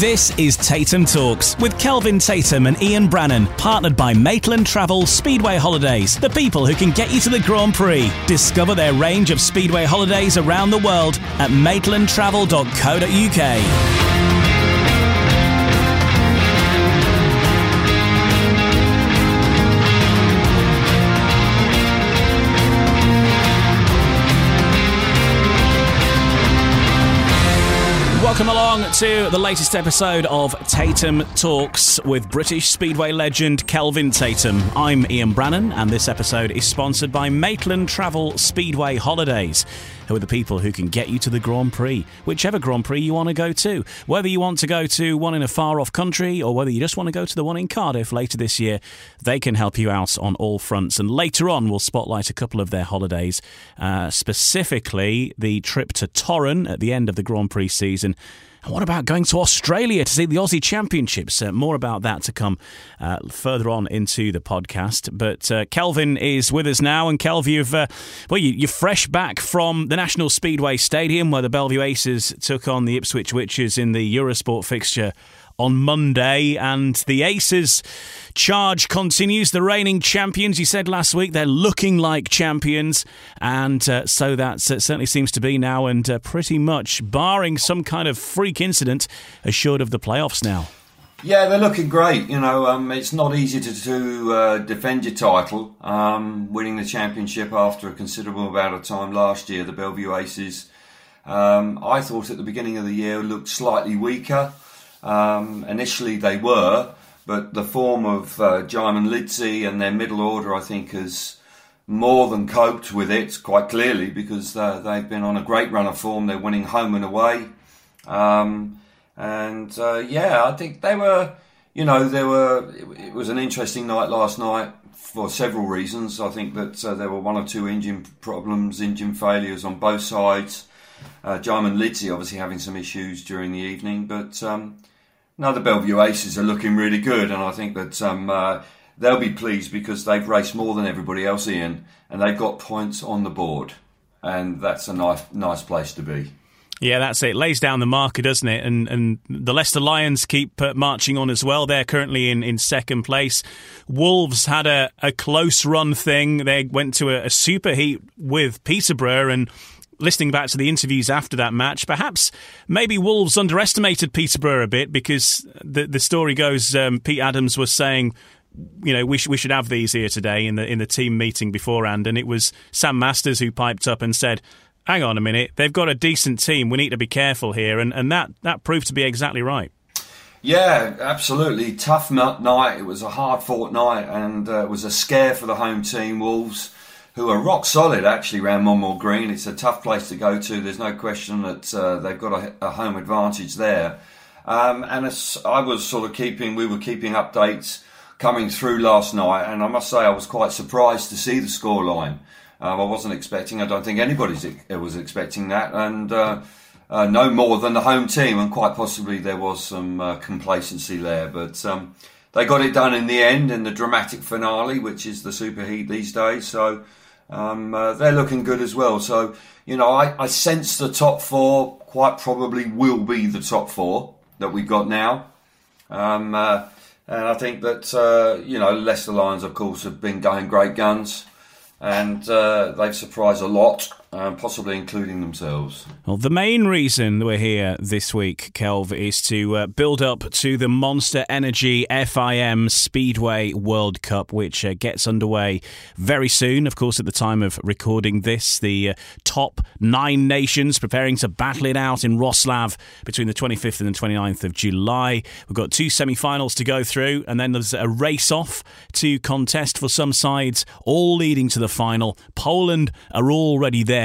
This is Tatum Talks with Kelvin Tatum and Ian Brannan, partnered by Maitland Travel Speedway Holidays, the people who can get you to the Grand Prix. Discover their range of Speedway holidays around the world at maitlandtravel.co.uk. Welcome along to the latest episode of Tatum Talks with British Speedway legend Kelvin Tatum. I'm Ian Brannan, and this episode is sponsored by Maitland Travel Speedway Holidays, who are the people who can get you to the Grand Prix, whichever Grand Prix you want to go to. Whether you want to go to one in a far off country or whether you just want to go to the one in Cardiff later this year, they can help you out on all fronts. And later on, we'll spotlight a couple of their holidays, uh, specifically the trip to Torun at the end of the Grand Prix season and what about going to Australia to see the Aussie Championships? Uh, more about that to come uh, further on into the podcast. But uh, Kelvin is with us now, and Kelvin, you've uh, well, you, are fresh back from the National Speedway Stadium where the Belle Vue Aces took on the Ipswich Witches in the Eurosport fixture on Monday, and the Aces charge continues. The reigning champions, you said last week, they're looking like champions, and uh, so that uh, certainly seems to be now, and uh, pretty much, barring some kind of freak incident, assured of the playoffs now. Yeah, they're looking great. You know, um, it's not easy to, to uh, defend your title. Um, winning the championship after a considerable amount of time last year, the Belle Vue Aces. Um, I thought at the beginning of the year looked slightly weaker. Um, initially, they were, but the form of uh, Jaimon Lidsey and their middle order, I think, has more than coped with it quite clearly because uh, they've been on a great run of form. They're winning home and away. Um, and uh, yeah, I think they were, you know, there were. It, was an interesting night last night for several reasons. I think that uh, there were one or two engine problems, engine failures on both sides. Uh, Jaimon Lidsey obviously having some issues during the evening, but um, now the Belle Vue Aces are looking really good, and I think that um, uh, they'll be pleased because they've raced more than everybody else, Ian, and they've got points on the board, and that's a nice, nice place to be. Yeah, that's it. Lays down the marker, doesn't it? And and the Leicester Lions keep uh, marching on as well. They're currently in, in second place. Wolves had a, a close run thing. They went to a, a super heat with Peterborough and listening back to the interviews after that match, perhaps maybe Wolves underestimated Peterborough a bit because the the story goes um, Pete Adams was saying you know, we, sh- we should have these here today in the in the team meeting beforehand, and it was Sam Masters who piped up and said, "Hang on a minute, they've got a decent team. We need to be careful here," and and that that proved to be exactly right. Yeah, absolutely tough night. It was a hard fought night, and uh, it was a scare for the home team Wolves who are rock solid actually around Monmore Green. It's a tough place to go to. There's no question that uh, they've got a, a, home advantage there. Um, and I was sort of keeping, we were keeping updates coming through last night, and I must say I was quite surprised to see the scoreline. Um, I wasn't expecting. I don't think anybody was expecting that, and uh, uh, no more than the home team, and quite possibly there was some uh, complacency there, but. Um, they got it done in the end in the dramatic finale, which is the superheat these days. So um, uh, they're looking good as well. So, you know, I, I, sense the top four quite probably will be the top four that we've got now. Um, uh, and I think that, uh, you know, Leicester Lions, of course, have been going great guns and uh, they've surprised a lot, um, possibly including themselves. Well, the main reason we're here this week, Kelv, is to uh, build up to the Monster Energy FIM Speedway World Cup, which uh, gets underway very soon. Of course, at the time of recording this, the uh, top nine nations preparing to battle it out in Wroclaw between the 25th and the 29th of July. We've got two semi finals to go through, and then there's a race off to contest for some sides, all leading to the final. Poland are already there,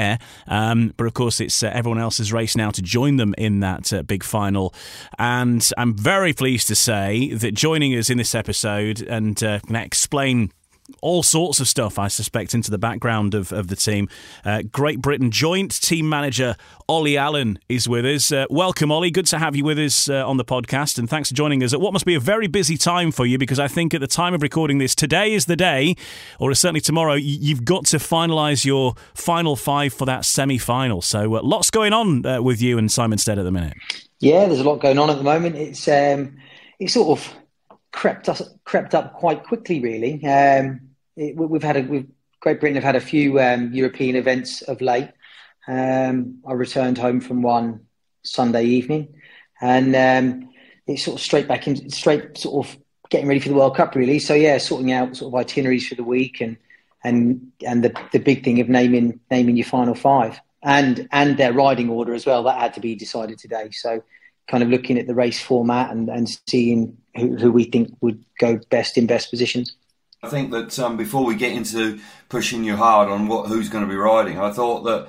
um, but of course, it's uh, everyone else's race now to join them in that uh, big final. And I'm very pleased to say that joining us in this episode and uh, explain all sorts of stuff, I suspect, into the background of, of the team. Uh, Great Britain joint team manager Olly Allen is with us. Uh, welcome, Olly. Good to have you with us uh, on the podcast, and thanks for joining us at what must be a very busy time for you because I think at the time of recording this, today is the day, or certainly tomorrow, you've got to finalise your final five for that semi final. So uh, lots going on uh, with you and Simon Stead at the minute. Yeah, there's a lot going on at the moment. It's um, it's sort of crept us crept up quite quickly, really. Um, it, we've had a we've, Great Britain have had a few um, European events of late. Um, I returned home from one Sunday evening, and um, it's sort of straight back in straight sort of getting ready for the World Cup, really. So yeah, sorting out sort of itineraries for the week and and and the the big thing of naming naming your final five and and their riding order as well. That had to be decided today. So kind of looking at the race format and, and seeing who, who we think would go best in best positions. I think that um, before we get into pushing you hard on what who's going to be riding, I thought that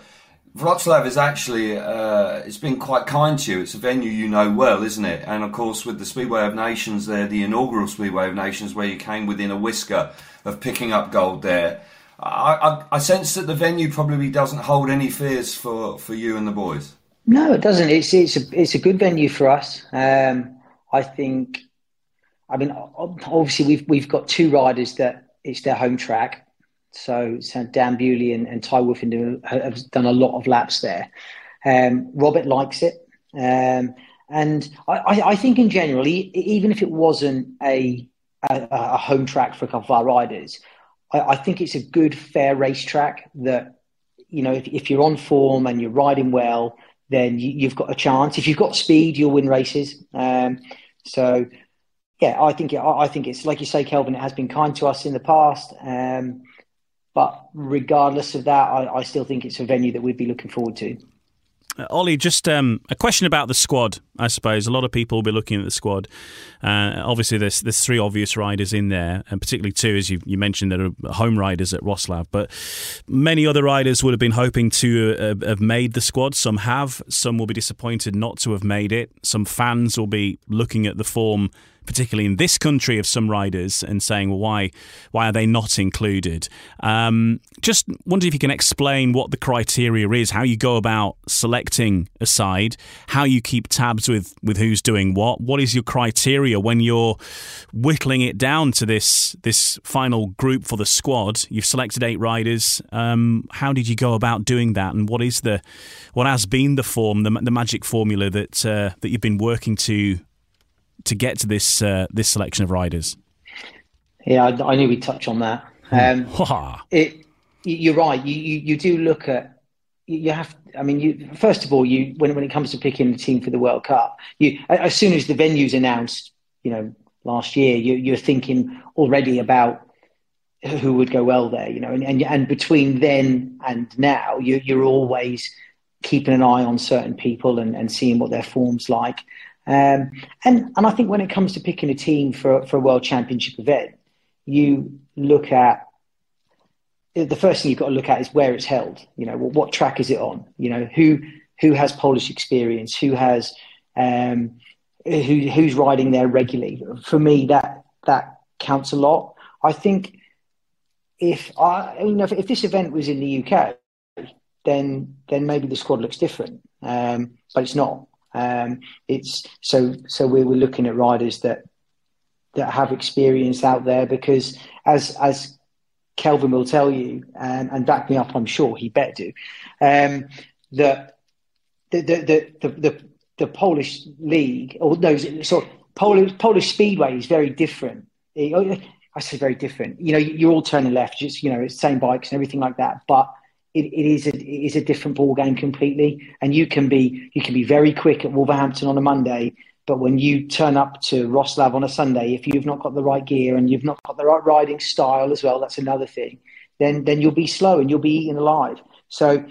Wroclaw is actually uh, it's been quite kind to you. It's a venue you know well, isn't it? And of course, with the Speedway of Nations, there, the inaugural Speedway of Nations, where you came within a whisker of picking up gold there. I, I, I sense that the venue probably doesn't hold any fears for, for you and the boys. No, it doesn't. It's it's a it's a good venue for us. Um, I think. I mean, obviously we've we've got two riders that it's their home track, so, so Dan Bewley and, and Tai Woffinden have done a lot of laps there. Um, Robert likes it. Um, and I, I, think in general, even if it wasn't a, a, a home track for a couple of our riders, I, I, think it's a good, fair racetrack that, you know, if, if you're on form and you're riding well, then you, have got a chance. If you've got speed, you'll win races. Um, so, yeah, I think it, I think it's like you say, Kelvin. It has been kind to us in the past. Um, but regardless of that, I, I still think it's a venue that we'd be looking forward to. Uh, Olly, just um, a question about the squad. I suppose a lot of people will be looking at the squad. Uh, obviously, there's there's three obvious riders in there, and particularly two, as you, you mentioned, that are home riders at Wroclaw. But many other riders would have been hoping to uh, have made the squad. Some have. Some will be disappointed not to have made it. Some fans will be looking at the form particularly in this country, of some riders and saying, well, why, why are they not included? Um, just wonder if you can explain what the criteria is, how you go about selecting a side, how you keep tabs with, with who's doing what. What is your criteria when you're whittling it down to this this final group for the squad? You've selected eight riders. Um, how did you go about doing that, and what is the what has been the form, the, the magic formula that uh, that you've been working to to get to this uh, this selection of riders? Yeah, I, I knew we'd touch on that. Hmm. Um, it, you're right. You, you, you do look at you have. I mean, you first of all, you when when it comes to picking the team for the World Cup, you as soon as the venue's announced, you know, last year, you, you're thinking already about who would go well there. You know, and and, and between then and now, you, you're always keeping an eye on certain people and, and seeing what their form's like. Um, and and I think when it comes to picking a team for for a world championship event, you look at the first thing you've got to look at is where it's held. You know, what, what track is it on? You know, who who has Polish experience? Who has um, who who's riding there regularly? For me, that that counts a lot. I think if I you know if, if this event was in the UK, then then maybe the squad looks different. Um, but it's not. Um, it's so so we were looking at riders that that have experience out there because as as Kelvin will tell you and, and back me up, I'm sure he better do um, that the the, the the, the Polish league or no, so Polish Polish speedway is very different. Oh, I say very different. You know, you're all turning left, just you know, it's same bikes and everything like that, but it, it is a, it is a different ball game completely. And you can be you can be very quick at Wolverhampton on a Monday, but when you turn up to Wroclaw on a Sunday, if you've not got the right gear and you've not got the right riding style as well, that's another thing. Then then you'll be slow and you'll be eaten alive. So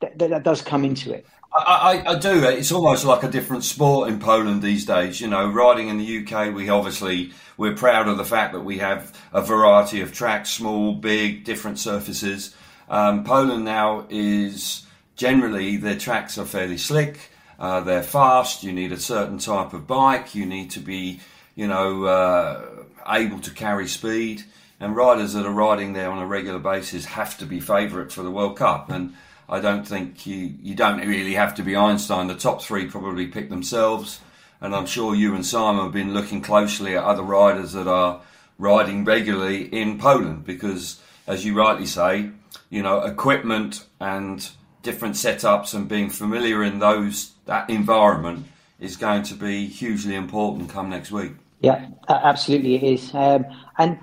th- th- that does come into it. I, I, I, do. It's almost like a different sport in Poland these days. You know, riding in the UK, we obviously we're proud of the fact that we have a variety of tracks, small, big, different surfaces. Um, Poland now is generally their tracks are fairly slick. Uh, they're fast. You need a certain type of bike. You need to be, you know, uh, able to carry speed. And riders that are riding there on a regular basis have to be favourite for the World Cup. And I don't think you you don't really have to be Einstein. The top three probably pick themselves. And I'm sure you and Simon have been looking closely at other riders that are riding regularly in Poland because, as you rightly say, you know, equipment and different setups and being familiar in those that environment is going to be hugely important come next week. Yeah, absolutely it is. Um, and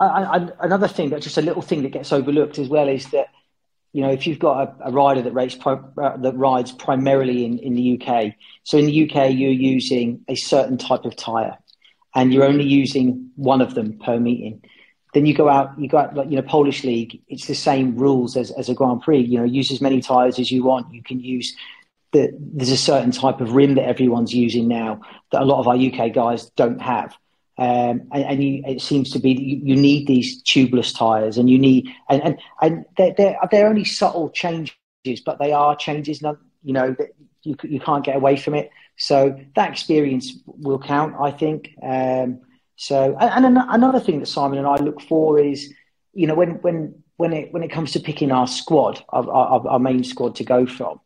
I, I, another thing, but just a little thing that gets overlooked as well, is that you know if you've got a, a rider that races uh, that rides primarily in, in the UK, so in the UK you're using a certain type of tyre, and you're only using one of them per meeting. Then you go out, you go out, like, you know, Polish league, it's the same rules as, as a Grand Prix. You know, use as many tyres as you want. You can use the, there's a certain type of rim that everyone's using now that a lot of our UK guys don't have. Um, and, and you, it seems to be you, you, need these tubeless tyres, and you need and and, and they're, they're, they're only subtle changes, but they are changes. Not, you know that you you can't get away from it. So that experience will count, I think. Um, so, and, and another thing that Simon and I look for is, you know, when when when it when it comes to picking our squad, our, our, our main squad to go from,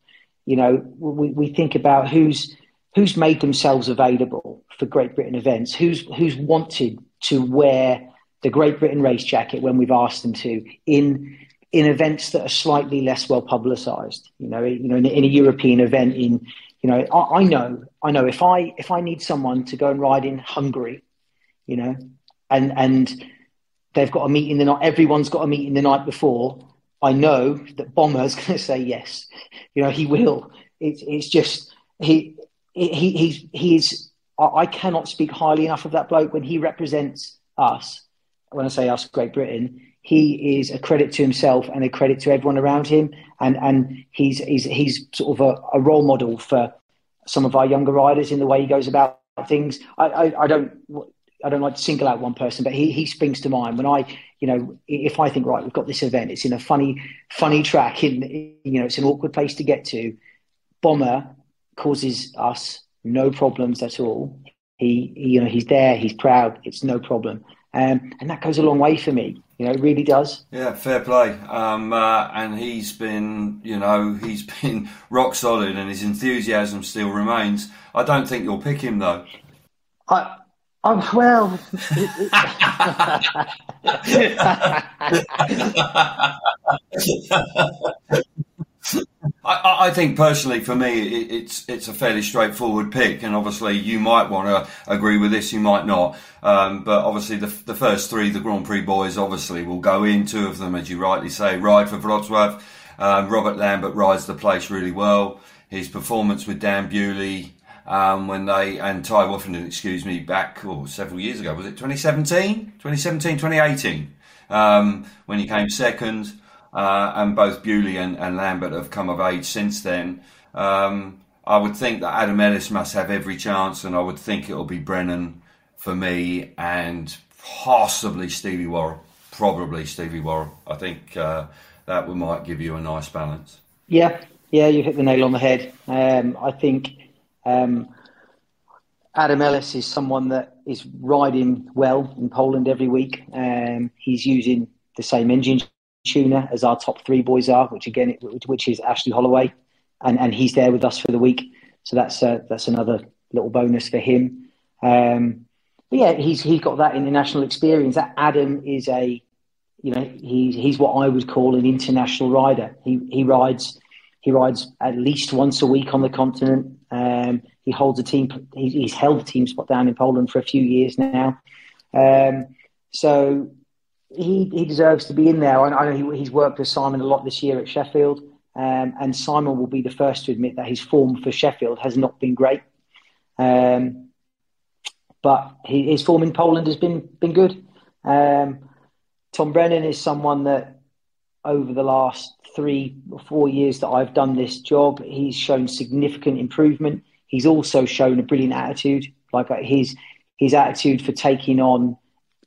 you know, we, we think about who's who's made themselves available for Great Britain events, who's who's wanted to wear the Great Britain race jacket when we've asked them to in in events that are slightly less well publicised. You know, you know, in, in, a European event, in you know, I, I know, I know if I if I need someone to go and ride in Hungary you know, and and they've got a meeting the night. Everyone's got a meeting the night before. I know that Bomber's going to say yes. You know, he will. It's it's just he he he's he's. I cannot speak highly enough of that bloke when he represents us. When I say us, Great Britain, he is a credit to himself and a credit to everyone around him. And and he's he's he's sort of a, a role model for some of our younger riders in the way he goes about things. I, I, I don't I don't like to single out one person, but he he springs to mind when I, you know, if I think right, we've got this event, it's in a funny funny track, in you know, it's an awkward place to get to. Bomber causes us no problems at all. He, you know, he's there, he's proud, it's no problem, um, and that goes a long way for me. You know, it really does. Yeah, fair play. Um, uh, and he's been, you know, he's been rock solid, and his enthusiasm still remains. I don't think you'll pick him though. I Oh, well. I, I, think personally, for me, it, it's it's a fairly straightforward pick, and obviously you might want to agree with this, you might not. Um, but obviously, the, the first three, the Grand Prix boys, obviously will go in. Two of them, as you rightly say, ride for Wrocław. Um, Robert Lambert rides the place really well. His performance with Dan Bewley um, when they and Tai Woffinden, excuse me, back oh, several years ago. Was it 2017, 2017, 2018 um, when he came second? Uh, and both Bewley and, and, Lambert have come of age since then. Um, I would think that Adam Ellis must have every chance, and I would think it'll be Brennan for me and possibly Stevie Worrall. Probably Stevie Worrall. I think uh, that we might give you a nice balance. Yeah, yeah, you hit the nail on the head. Um, I think um, Adam Ellis is someone that is riding well in Poland every week. Um, he's using the same engine tuner as our top three boys are, which again, which is Ashley Holloway, and, and he's there with us for the week. So that's uh, that's another little bonus for him. Um, but yeah, he's he's got that international experience. That Adam is a, you know, he's he's what I would call an international rider. He he rides he rides at least once a week on the continent. Um, he holds a team. He's held a team spot down in Poland for a few years now. Um, so he he deserves to be in there. I, I know he, he's worked with Simon a lot this year at Sheffield, um, and Simon will be the first to admit that his form for Sheffield has not been great. Um, but he, his form in Poland has been been good. Um, Tom Brennan is someone that over the last three or four years that I've done this job, he's shown significant improvement. He's also shown a brilliant attitude, like uh, his his attitude for taking on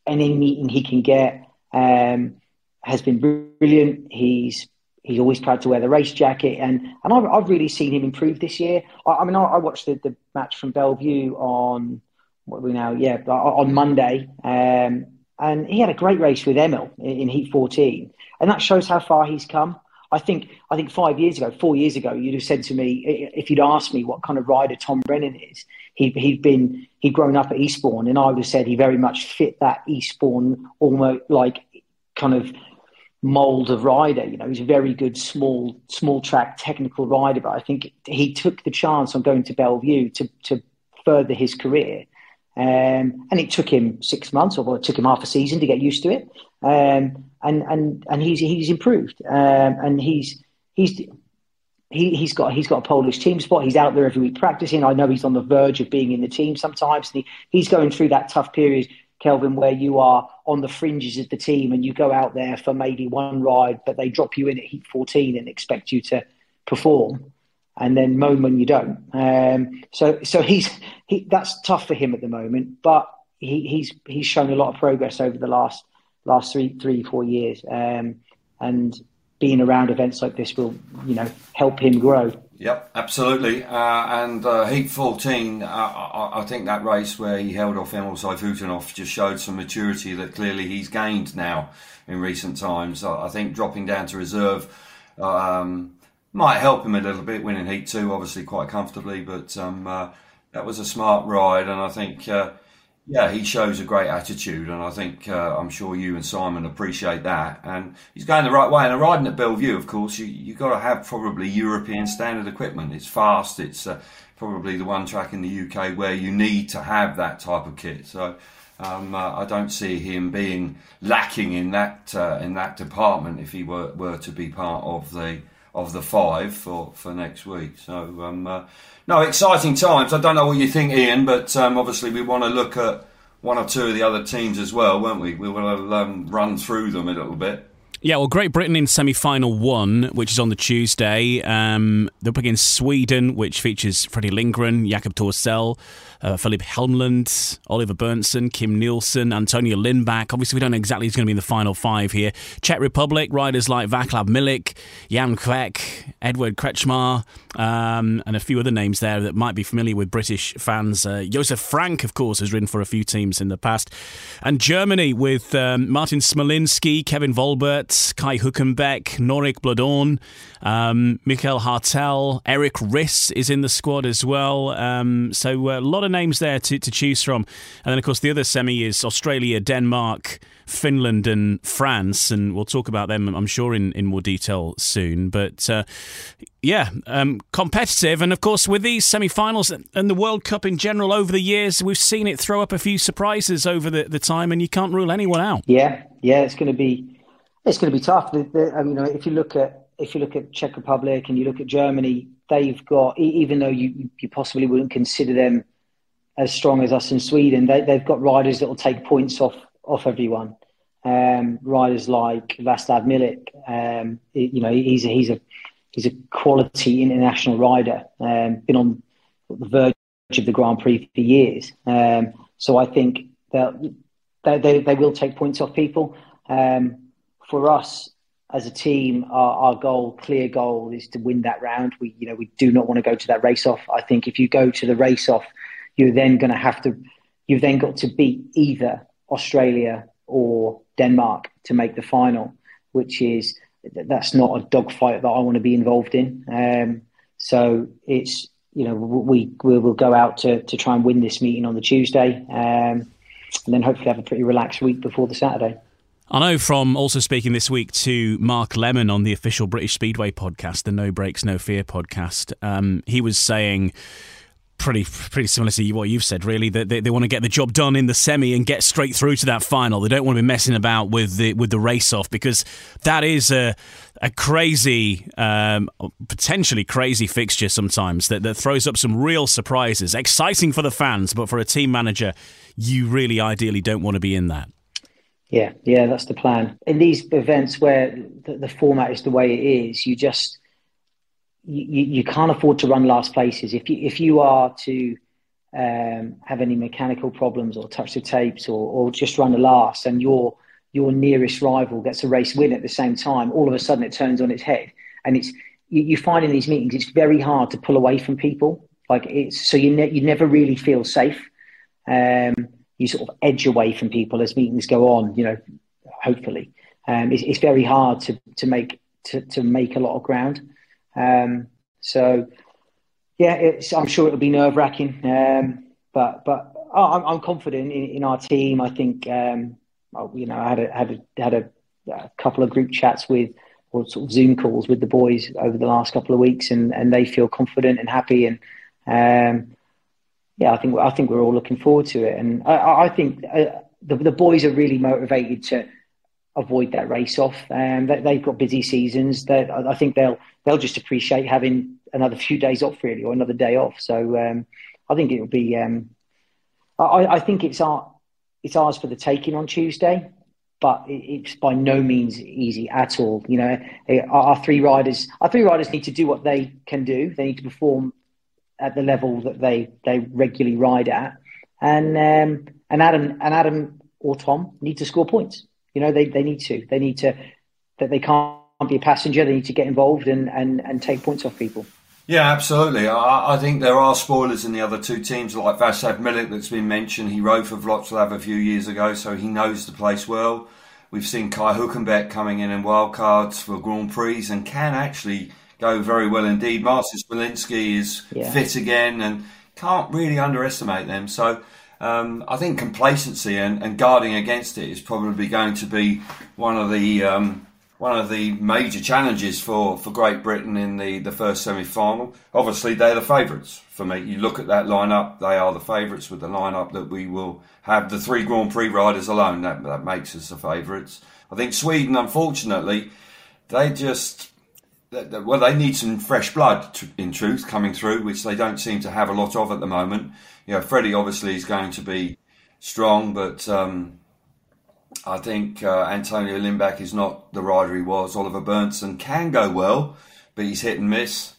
any meeting he can get um, has been brilliant. He's he's always proud to wear the race jacket, and and I've, I've really seen him improve this year. I, I mean, I, I, watched the, the match from Belle Vue on what we now? Yeah, on Monday, um, and he had a great race with Emil in, in Heat 14, and that shows how far he's come. I think I think five years ago, four years ago, you'd have said to me if you'd asked me what kind of rider Tom Brennan is, he, he'd been he'd grown up at Eastbourne, and I would have said he very much fit that Eastbourne almost like kind of mold of rider. You know, he's a very good small small track technical rider, but I think he took the chance on going to Belle Vue to to further his career. Um, and it took him six months, or it took him half a season to get used to it. Um, and and and he's he's improved, um, and he's he's he, he's got he's got a Polish team spot. He's out there every week practicing. I know he's on the verge of being in the team sometimes. He, he's going through that tough period Kelvin, where you are on the fringes of the team and you go out there for maybe one ride, but they drop you in at heat 14 and expect you to perform, and then moan when you don't. Um, so, so he's he, that's tough for him at the moment, but he, he's he's shown a lot of progress over the last last three three four years, um, and being around events like this will you know help him grow. Yep, absolutely. Uh, and uh, Heat 14, uh, I, I, think that race where he held off Emil Sayfutdinov just showed some maturity that clearly he's gained now in recent times. I, I think dropping down to reserve um, might help him a little bit, winning Heat 2 obviously quite comfortably, but um, uh, that was a smart ride. And I think uh, yeah, he shows a great attitude, and I think uh, I'm sure you and Simon appreciate that. And he's going the right way. And riding at Belle Vue, of course, you you got to have probably European standard equipment. It's fast. It's uh, probably the one track in the UK where you need to have that type of kit. So um, uh, I don't see him being lacking in that uh, in that department if he were were to be part of the of the five for, for next week. So, um, uh, no, exciting times. I don't know what you think, Ian, but um, obviously we want to look at one or two of the other teams as well, won't we? We will um, run through them a little bit. Yeah, well, Great Britain in semi final one, which is on the Tuesday. Um, they're up against Sweden, which features Freddie Lindgren, Jakob Thorssell, uh, Philip Helmland, Oliver Berntzon, Kim Nilsson, Antonio Lindback. Obviously, we don't know exactly who's going to be in the final five here. Czech Republic, riders like Vaclav Milik, Jan Kvech, Edward Kretschmar, um, and a few other names there that might be familiar with British fans. Uh, Josef Franc, of course, has ridden for a few teams in the past. And Germany with um, Martin Smolinski, Kevin Wölbert, Kai Huckenbeck, Norick Blödorn, um, Hartel, Eric Riss is in the squad as well. Um, so uh, a lot of names there to, to choose from. And then, of course, the other semi is Australia, Denmark, Finland, and France. And we'll talk about them, I'm sure, in, in more detail soon. But uh, yeah, um, competitive. And of course, with these semi finals and the World Cup in general over the years, we've seen it throw up a few surprises over the, the time, and you can't rule anyone out. Yeah, yeah, it's going to be. It's going to be tough. The, the, I mean, if you look at if you look at Czech Republic and you look at Germany, they've got even though you you possibly wouldn't consider them as strong as us in Sweden. They, have got riders that will take points off off everyone. Um, riders like Václav Milik, um, you know, he's a, he's a he's a quality international rider. Um, been on the verge of the Grand Prix for years. Um, so I think they, they, they will take points off people. Um, for us as a team, our, our goal, clear goal, is to win that round. We you know we do not want to go to that race off. I think if you go to the race off you're then going to have to, you've then got to beat either Australia or Denmark to make the final, which is, that's not a dogfight that I want to be involved in. Um, so it's, you know, we, we will go out to, to try and win this meeting on the Tuesday um, and then hopefully have a pretty relaxed week before the Saturday. I know from also speaking this week to Mark Lemon on the official British Speedway podcast, the No Brakes, No Fear podcast, um, he was saying pretty pretty similar to what you've said, really. That they, they, want to get the job done in the semi and get straight through to that final. They don't want to be messing about with the with the race off because that is a a crazy, um, potentially crazy fixture sometimes that, that throws up some real surprises. Exciting for the fans, but for a team manager, you really ideally don't want to be in that. Yeah, yeah, that's the plan. In these events where the, the format is the way it is, you just you, you can't afford to run last places. If you if you are to um, have any mechanical problems or touch the tapes or, or just run the last, and your your nearest rival gets a race win at the same time, all of a sudden it turns on its head, and it's you, you find in these meetings it's very hard to pull away from people. Like it's so you ne- you never really feel safe. Um, you sort of edge away from people as meetings go on. You know, hopefully, um, it's, it's very hard to to make to, to make a lot of ground. Um, so, yeah, I'm sure it'll be nerve wracking, um, but but oh, I'm, I'm, confident in, in, our team. I think um, you know I had a had a had a a couple of group chats with or sort of Zoom calls with the boys over the last couple of weeks, and, and they feel confident and happy. And um, yeah, I think I think we're all looking forward to it, and I, I think uh, the, the boys are really motivated to avoid that race off. Um, they, they've got busy seasons. That I think they'll they'll just appreciate having another few days off, really, or another day off. So um, I think it'll be. Um, I, I, think it's our it's ours for the taking on Tuesday, but it, it's by no means easy at all. You know, our, our three riders our three riders need to do what they can do. They need to perform at the level that they they regularly ride at, and um, and Adam and Adam or Tom need to score points. You know, they, they need to. They need to, that they can't be a passenger. They need to get involved and, and, and take points off people. Yeah, absolutely. I, I, think there are spoilers in the other two teams, like Václav Milik that's been mentioned. He rode for Wroclaw a few years ago, so he knows the place well. We've seen Kai Huckenbeck coming in in wildcards for Grand Prix and can actually go very well indeed. Martin Smolinski is yeah. fit again and can't really underestimate them. So um, I think complacency and, and, guarding against it is probably going to be one of the um, one of the major challenges for, for Great Britain in the, the first semi final. Obviously, they're the favourites for me. You look at that lineup; they are the favourites with the lineup that we will have. The three Grand Prix riders alone that that makes us the favourites. I think Sweden, unfortunately, they just well, they need some fresh blood, in truth, coming through, which they don't seem to have a lot of at the moment. You know, Freddie obviously is going to be strong, but um, I think uh, Antonio Lindback is not the rider he was. Oliver Berntzon can go well, but he's hit and miss.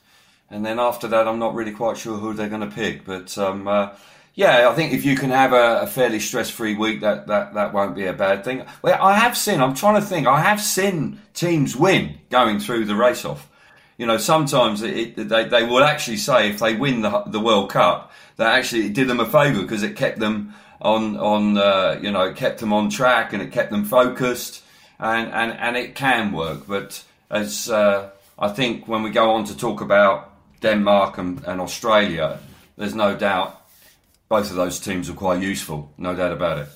And then after that, I'm not really quite sure who they're going to pick. But um, uh, yeah, I think if you can have a, a fairly stress-free week, that, that that won't be a bad thing. Well, I have seen. I'm trying to think. I have seen teams win going through the race-off. You know, sometimes it, they they will actually say if they win the the World Cup, that actually did them a favour because it kept them on on uh, you know it kept them on track and it kept them focused and and and it can work. But as uh, I think when we go on to talk about Denmark and, and Australia, there's no doubt both of those teams are quite useful, no doubt about it.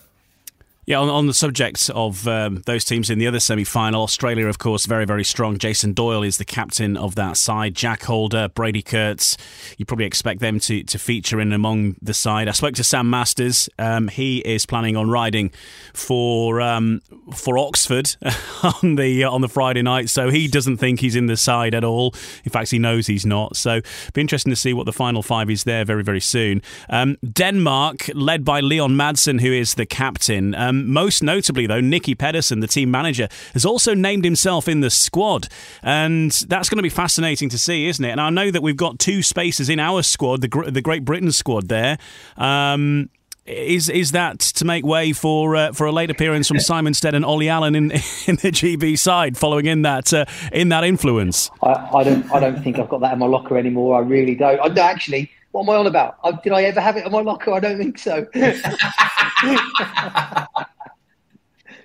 Yeah, on, on the subject of um, those teams in the other semi final, Australia, of course, very, very strong. Jason Doyle is the captain of that side. Jack Holder, Brady Kurtz, you probably expect them to, to feature in among the side. I spoke to Sam Masters. Um, he is planning on riding for um, for Oxford on the on the Friday night, so he doesn't think he's in the side at all. In fact, he knows he's not. So, be interesting to see what the final five is there very, very soon. Um, Denmark, led by Leon Madsen, who is the captain. Um, most notably, though, Nicki Pedersen, the team manager, has also named himself in the squad. And that's going to be fascinating to see, isn't it? And I know that we've got two spaces in our squad, the, the Great Britain squad there. Um, is is that to make way for uh, for a late appearance from Simon Stead and Olly Allen in in the GB side, following in that uh, in that influence? I, I, don't I don't think I've got that in my locker anymore. I really don't. I, no, actually, what am I on about? I, did I ever have it in my locker? I don't think so.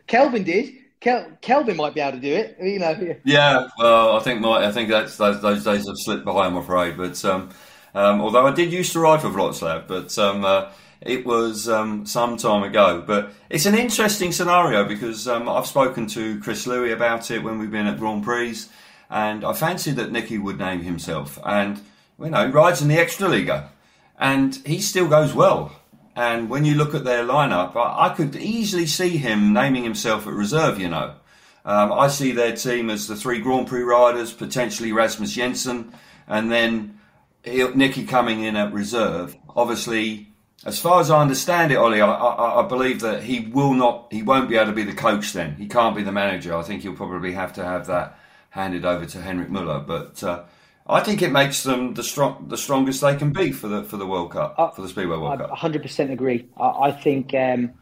Kelvin did. Kel- Kelvin might be able to do it. You know. Yeah. Well, I think my, I think that's those, those days have slipped by. I'm afraid, but um, um, although I did used to ride for Wroclaw, but um, uh, it was um, some time ago. But it's an interesting scenario because um, I've spoken to Chris Louis about it when we've been at Grand Prix, and I fancied that Nicki would name himself and you know, he rides in the extra Extraliga, and he still goes well. And when you look at their lineup, I, I could easily see him naming himself at reserve. You know, um, I see their team as the three Grand Prix riders, potentially Rasmus Jensen, and then Nicki coming in at reserve. Obviously, as far as I understand it, Olly, I, I, I, believe that he will not, he won't be able to be the coach. Then he can't be the manager. I think he'll probably have to have that handed over to Henrik Muller. But uh, I think it makes them the strong, the strongest they can be for the for the World Cup, uh, for the Speedway World I Cup. Hundred percent agree. I, I think um,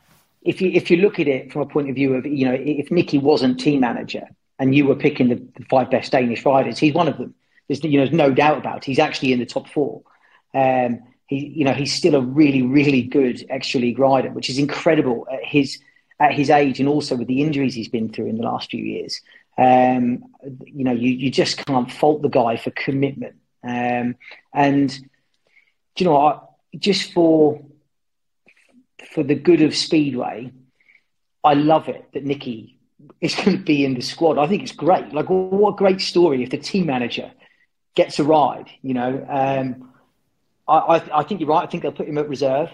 if you if you look at it from a point of view of you know if Nicki wasn't team manager and you were picking the, the five best Danish riders, he's one of them. There's you know there's no doubt about. It. He's actually in the top four. Um, he you know he's still a really really good extra league rider, which is incredible at his at his age and also with the injuries he's been through in the last few years. Um, you know, you, you just can't fault the guy for commitment. Um, and you know, just for for the good of Speedway, I love it that Nicki is going to be in the squad. I think it's great. Like, what a great story if the team manager gets a ride. You know, um, I, I, I, think you're right. I think they'll put him at reserve,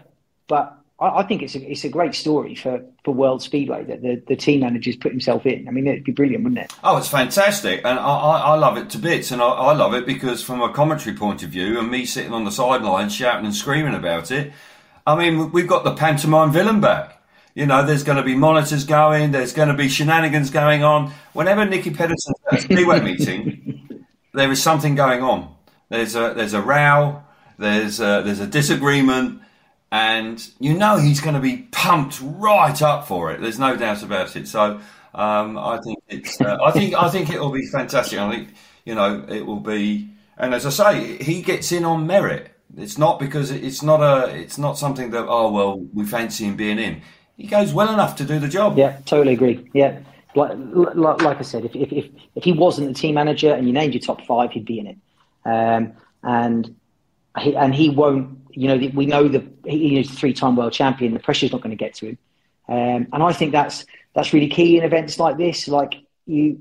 but I, I, think it's a, it's a great story for, for World Speedway that the, the team manager's put himself in. I mean, it'd be brilliant, wouldn't it? Oh, it's fantastic, and I, I love it to bits, and I, I love it because from a commentary point of view, and me sitting on the sidelines shouting and screaming about it. I mean, we've got the pantomime villain back. You know, there's going to be monitors going. There's going to be shenanigans going on. Whenever Nicki Pedersen's at a speedway meeting, there is something going on. There's a there's a row. There's a, there's a disagreement, and you know he's going to be pumped right up for it. There's no doubt about it. So um, I think it's uh, I think I think it will be fantastic. I think you know it will be. And as I say, he gets in on merit. It's not because it's not a it's not something that oh well we fancy him being in he goes well enough to do the job. Yeah, totally agree. Yeah, like, like, like I said, if, if, if, if, he wasn't the team manager and you named your top five, he'd be in it. Um, and he, and he won't. You know, we know that he is a three-time world champion. The pressure's not going to get to him. Um, and I think that's that's really key in events like this. Like you,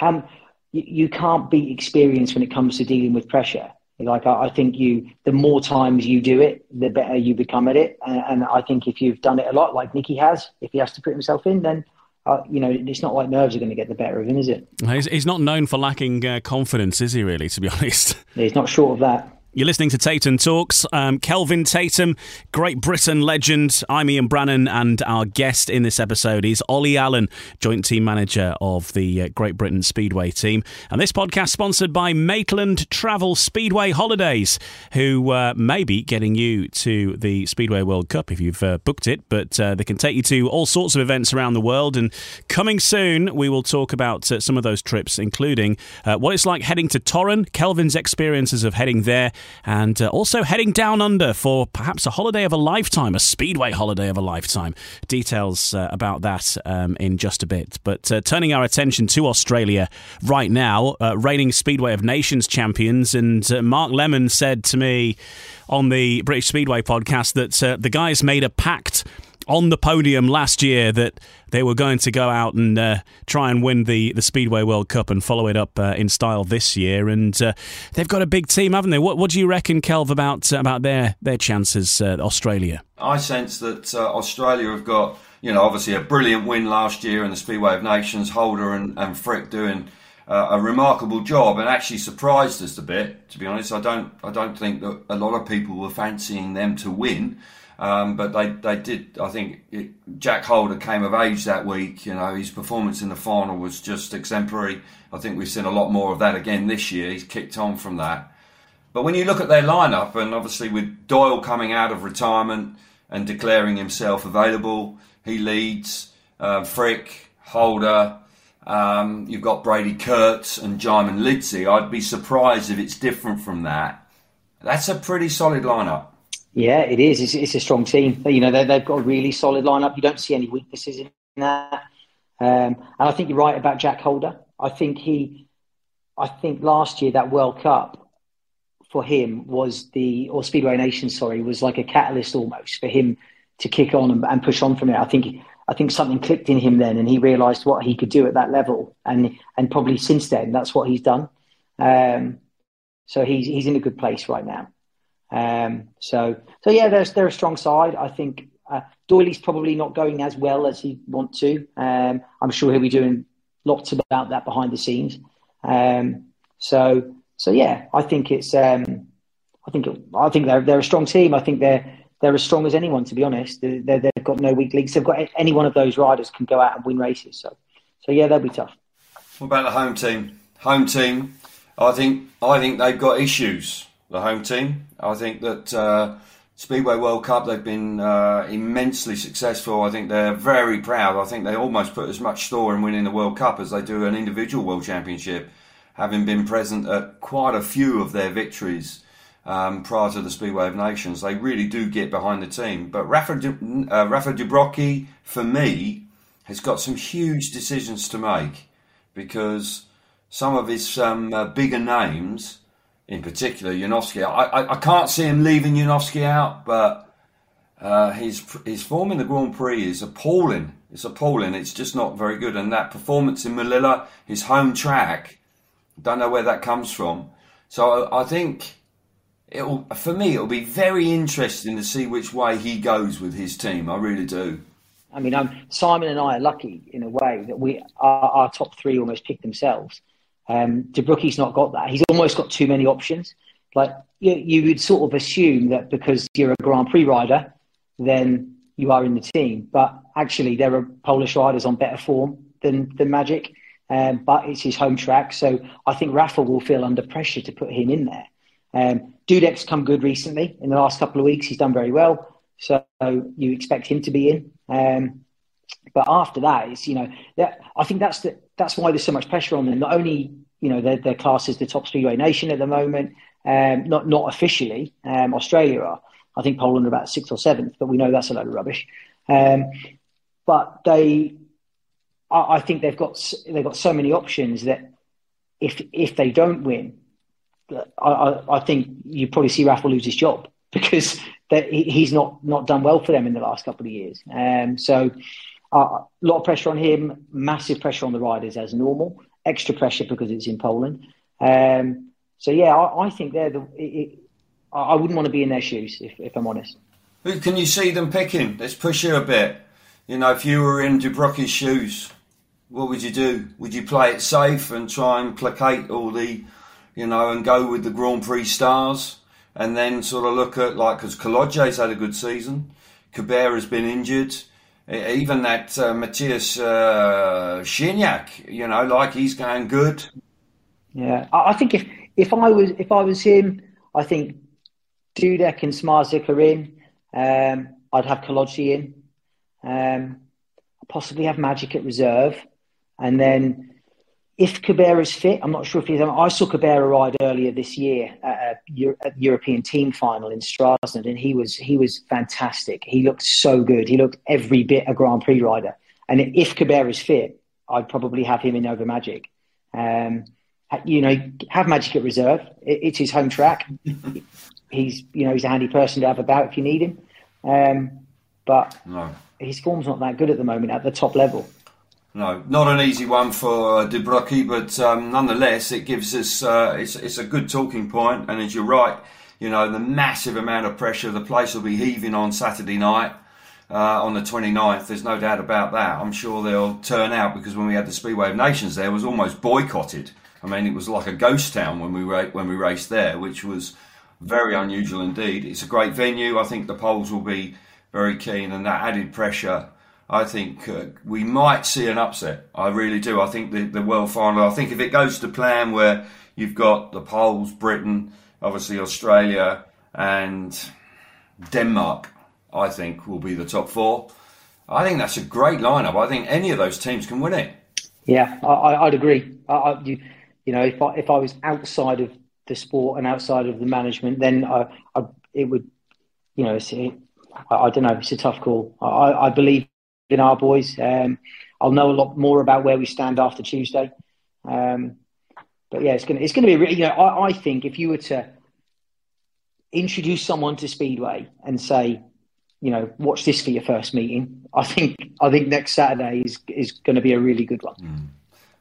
um, you, you can't beat experience when it comes to dealing with pressure. Like I, I, think you, the more times you do it, the better you become at it. And, and, I think if you've done it a lot, like Nicki has, if he has to put himself in, then uh, you know it's not like nerves are going to get the better of him, is it? He's, he's not known for lacking uh, confidence, is he? Really, to be honest, he's not short of that. You're listening to Tatum Talks. Um, Kelvin Tatum, Great Britain legend. I'm Ian Brannan, and our guest in this episode is Olly Allen, joint team manager of the uh, Great Britain Speedway team. And this podcast sponsored by Maitland Travel Speedway Holidays, who uh, may be getting you to the Speedway World Cup if you've uh, booked it, but uh, they can take you to all sorts of events around the world. And coming soon, we will talk about uh, some of those trips, including uh, what it's like heading to Torun, Kelvin's experiences of heading there and uh, also heading down under for perhaps a holiday of a lifetime, a speedway holiday of a lifetime. Details uh, about that um, in just a bit. But uh, turning our attention to Australia right now, uh, reigning Speedway of Nations champions, and uh, Mark Lemon said to me on the British Speedway podcast that uh, the guys made a pact on the podium last year that they were going to go out and uh, try and win the, the Speedway World Cup and follow it up uh, in style this year. And uh, they've got a big team, haven't they? What, what do you reckon, Kelv, about uh, about their their chances, uh, Australia? I sense that uh, Australia have got, you know, obviously a brilliant win last year in the Speedway of Nations. Holder and, and Fricke doing a remarkable job and actually surprised us a bit. To be honest, I don't I don't think that a lot of people were fancying them to win. Um, but they, they did. I think it, Jack Holder came of age that week. You know, his performance in the final was just exemplary. I think we've seen a lot more of that again this year. He's kicked on from that. But when you look at their lineup, and obviously with Doyle coming out of retirement and declaring himself available, he leads. Uh, Fricke, Holder, um, you've got Brady Kurtz and Jaimon Lidsey. I'd be surprised if it's different from that. That's a pretty solid lineup. Yeah, it is. It's, it's a strong team. You know, they've got a really solid lineup. You don't see any weaknesses in that. Um, and I think you're right about Jack Holder. I think he, I think last year that World Cup for him was the, or Speedway Nation, sorry, was like a catalyst almost for him to kick on and, and push on from it. I think, I think something clicked in him then, and he realised what he could do at that level, and and probably since then that's what he's done. Um, so he's he's in a good place right now. Um, so, so yeah, they're, they're a strong side. I think uh, Doyley's probably not going as well as he want to. Um, I'm sure he'll be doing lots about that behind the scenes. Um, so, so yeah, I think it's. Um, I think I think they're they're a strong team. I think they're they're as strong as anyone. To be honest, they have got no weak links. They've got any one of those riders can go out and win races. So, so yeah, they'll be tough. What about the home team? Home team, I think I think they've got issues the home team. I think that uh, Speedway World Cup they've been uh, immensely successful. I think they're very proud. I think they almost put as much store in winning the World Cup as they do an individual World Championship, having been present at quite a few of their victories. Um, prior to the Speedway of Nations, they really do get behind the team. But Rafa, uh, Rafa for me, has got some huge decisions to make because some of his um, uh, bigger names in particular, Janowski. I, I, I, can't see him leaving Janowski out, but uh, his his form in the Grand Prix is appalling. It's appalling. It's just not very good. And that performance in Malilla, his home track, don't know where that comes from. So I, I think it'll for me it'll be very interesting to see which way he goes with his team. I really do. I mean, um, Simon and I are lucky in a way that we our, our top three almost pick themselves. Um, De not got that. He's almost got too many options. Like you, you would sort of assume that because you're a Grand Prix rider, then you are in the team. But actually, there are Polish riders on better form than than Magic. Um, but it's his home track, so I think Rafa will feel under pressure to put him in there. Um, Dudek's come good recently in the last couple of weeks. He's done very well, so you expect him to be in. Um, but after that, it's you know I think that's the, that's why there's so much pressure on them. Not only you know their, their class is the top speedway nation at the moment, um, not not officially. Um, Australia are. I think Poland are about sixth or seventh, but we know that's a load of rubbish. Um, but they, I, I, think they've got they've got so many options that if if they don't win, I, I, think you probably see Rafa lose his job because that he's not not done well for them in the last couple of years. Um, uh, a lot of pressure on him, massive pressure on the riders as normal, extra pressure because it's in Poland. Um, so yeah, I, I, think they're the. It, it, I wouldn't want to be in their shoes if, if I'm honest. Who can you see them picking? Let's push you a bit. You know, if you were in Dobrucki's shoes, what would you do? Would you play it safe and try and placate all the you know, and go with the Grand Prix stars, and then sort of look at like because Kolodziej's had a good season, has been injured, even that uh, Matthias uh, you know, like he's going good. Yeah, I think if if I was if I was him, I think Dudek and Zmarzlik are in. Um, I'd have Kolodziej in. Um, possibly have Magic at reserve, and then if Kubera's fit, I'm not sure if he's. I saw Kubera ride earlier this year at a, at European team final in Strasbourg, and he was he was fantastic. He looked so good. He looked every bit a Grand Prix rider. And if Kubera's fit, I'd probably have him in over Magic. Um, you know, have Magic at reserve. It, it's his home track. he's you know he's a handy person to have about if you need him. Um, but no. his form's not that good at the moment at the top level. No, not an easy one for uh, but um, nonetheless, it gives us uh, it's it's a good talking point. And as you're right, you know the massive amount of pressure the place will be heaving on Saturday night uh, on the 29th. There's no doubt about that. I'm sure they'll turn out because when we had the Speedway of Nations there, was almost boycotted. I mean, it was like a ghost town when we ra- when we raced there, which was very unusual indeed. It's a great venue. I think the Poles will be very keen, and that added pressure I think uh, we might see an upset. I really do. I think the, the world final, I think if it goes to plan where you've got the Poles, Britain, obviously Australia, and Denmark, I think will be the top four. I think that's a great lineup. I think any of those teams can win it. Yeah, I, would agree. I, I, you, you know, if I, if I was outside of the sport and outside of the management, then I, I it would, you know, I, I, don't know. It's a tough call. I believe our boys. Um, I'll know a lot more about where we stand after Tuesday. Um, but yeah, it's gonna it's gonna be you know I, I think if you were to introduce someone to Speedway and say, you know, watch this for your first meeting, I think I think next Saturday is is going to be a really good one. Mm.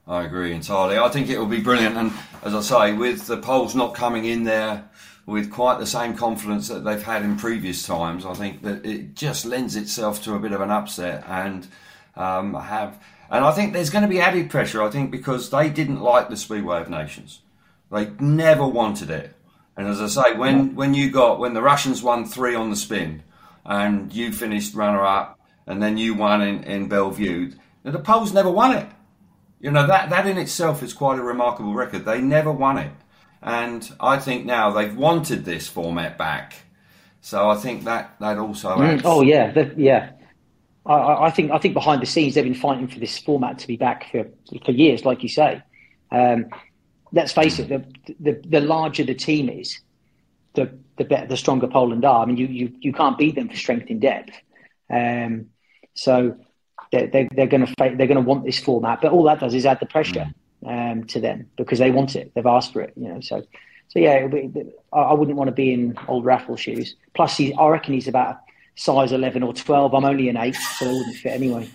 I agree entirely. I think it will be brilliant, and as I say, with the Poles not coming in there with quite the same confidence that they've had in previous times. I think that it just lends itself to a bit of an upset and um, have. And I think there's going to be added pressure. I think because they didn't like the Speedway of Nations, they never wanted it. And as I say, when when you got when the Russians won three on the spin, and you finished runner up, and then you won in in Belle Vue, the Poles never won it. You know that that in itself is quite a remarkable record. They never won it. And I think now they've wanted this format back. So I think that that also mm. adds. Mm, oh yeah, the, yeah. I, I, think I think behind the scenes they've been fighting for this format to be back for for years, like you say. Um, let's face it, the, the the larger the team is, the the better, the stronger Poland are. I mean, you you you can't beat them for strength in depth. Um, so they're, they're, they're going to they're going to want this format, but all that does is add the pressure. Um, to them because they want it. They've asked for it, you know. So, so yeah, be, I wouldn't want to be in old Raffle shoes. Plus, he, I reckon he's about size 11 or 12. I'm only an 8, so they wouldn't fit anyway.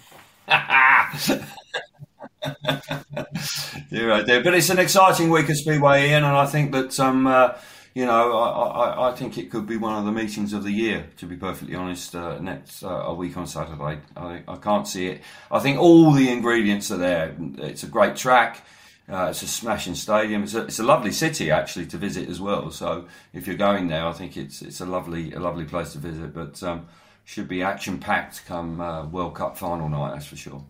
You're right there. But it's an exciting week at Speedway, Ian, and I think that, um, uh, you know, I, I, I, think it could be one of the meetings of the year, to be perfectly honest, uh, next uh, a week on Saturday. I, I can't see it. I think all the ingredients are there. It's a great track. Uh, it's a smashing stadium. It's a, it's a lovely city actually to visit as well. So if you're going there, I think it's it's a lovely a lovely place to visit. But um, should be action packed come uh, World Cup final night. That's for sure.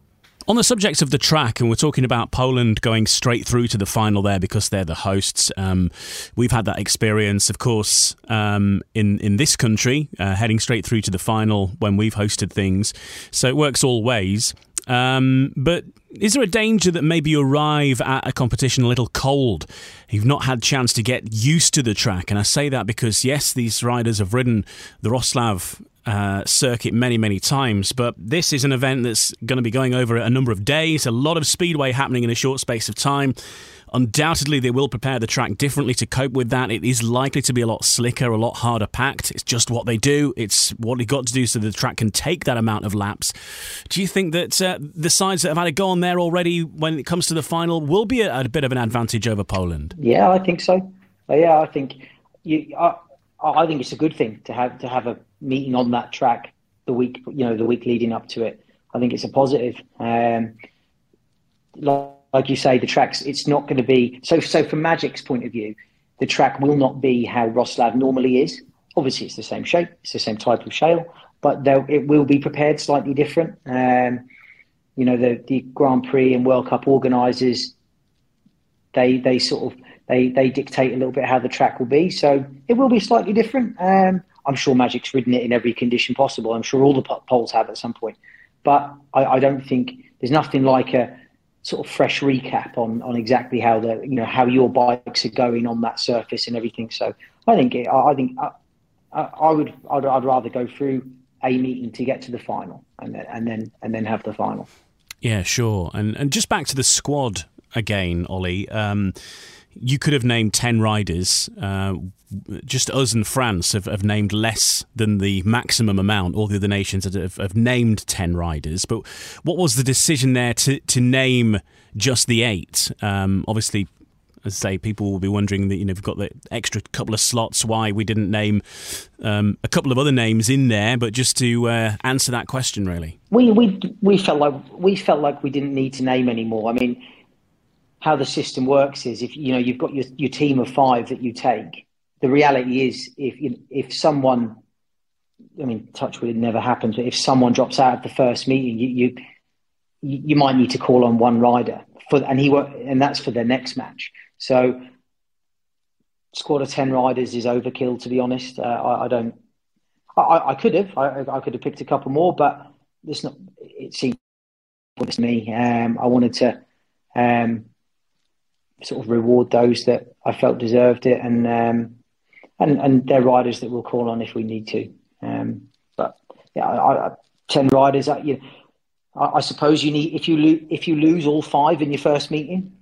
On the subject of the track, and we're talking about Poland going straight through to the final there because they're the hosts. Um, we've had that experience, of course, um, in in this country, uh, heading straight through to the final when we've hosted things. So it works all ways. Um, but is there a danger that maybe you arrive at a competition a little cold? You've not had chance to get used to the track, and I say that because yes, these riders have ridden the Wroclaw uh, circuit many, many times. But this is an event that's going to be going over a number of days, a lot of speedway happening in a short space of time. Undoubtedly, they will prepare the track differently to cope with that. It is likely to be a lot slicker, a lot harder packed. It's just what they do. It's what they've got to do so the track can take that amount of laps. Do you think that uh, the sides that have had a go on there already when it comes to the final will be a, a bit of an advantage over Poland? Yeah, I think so. Uh, yeah, I think you. I, I think it's a good thing to have to have a meeting on that track the week, you know, the week leading up to it. I think it's a positive. Um, like, like you say, the tracks, it's not going to be so. So from Magic's point of view, the track will not be how Wroclaw normally is. Obviously, it's the same shape, it's the same type of shale, but it will be prepared slightly different. Um, you know, the, the Grand Prix and World Cup organisers, they they sort of they they dictate a little bit how the track will be. So it will be slightly different. Um, I'm sure Magic's ridden it in every condition possible. I'm sure all the poles have at some point, but I, I don't think there's nothing like a sort of fresh recap on on exactly how the you know how your bikes are going on that surface and everything. So I think it, I think I, I would I'd, I'd, rather go through a meeting to get to the final and then and then and then have the final. Yeah, sure. And and just back to the squad again, Olly. Um, you could have named 10 riders. Uh, just us and France have, have, named less than the maximum amount. All the other nations have, have, named 10 riders. But what was the decision there to, to name just the eight? Um, obviously, as I say, people will be wondering that, you know, we've got the extra couple of slots, why we didn't name um, a couple of other names in there, but just to uh, answer that question, really. We, we, we, felt like, we felt like we didn't need to name anymore. I mean, how the system works is if you know you've got your, your team of five that you take. The reality is if if someone, I mean, touch wood, it never happens. But if someone drops out of the first meeting, you you, you might need to call on one rider for, and he and that's for their next match. So, squad of ten riders is overkill. To be honest, uh, I, I, don't. I, I could have. I, I, could have picked a couple more, but it's not. It seemed to me. Um, I wanted to. Um, sort of reward those that I felt deserved it, and um, and and they're riders that we'll call on if we need to. Um, but yeah, I, I, ten riders. I, you I, I, suppose you need if you lose if you lose all five in your first meeting,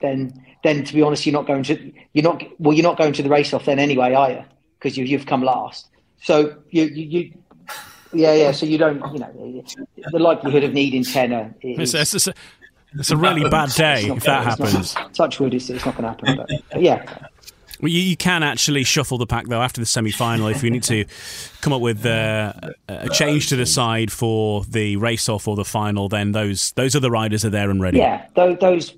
then then to be honest, you're not going to you're not well you're not going to the race off then anyway, are you? Because you, you've come last. So you, you, you yeah, yeah. So you don't, you know, the likelihood of needing ten is, it's, it's, it's a really bad day if that happens. Not, touch wood, it's, it's not going to happen. But, but yeah. Well, you, you, can actually shuffle the pack though after the semi-final if you need to come up with uh, a change to the side for the race-off or the final. Then those those other riders are there and ready. Yeah, those those,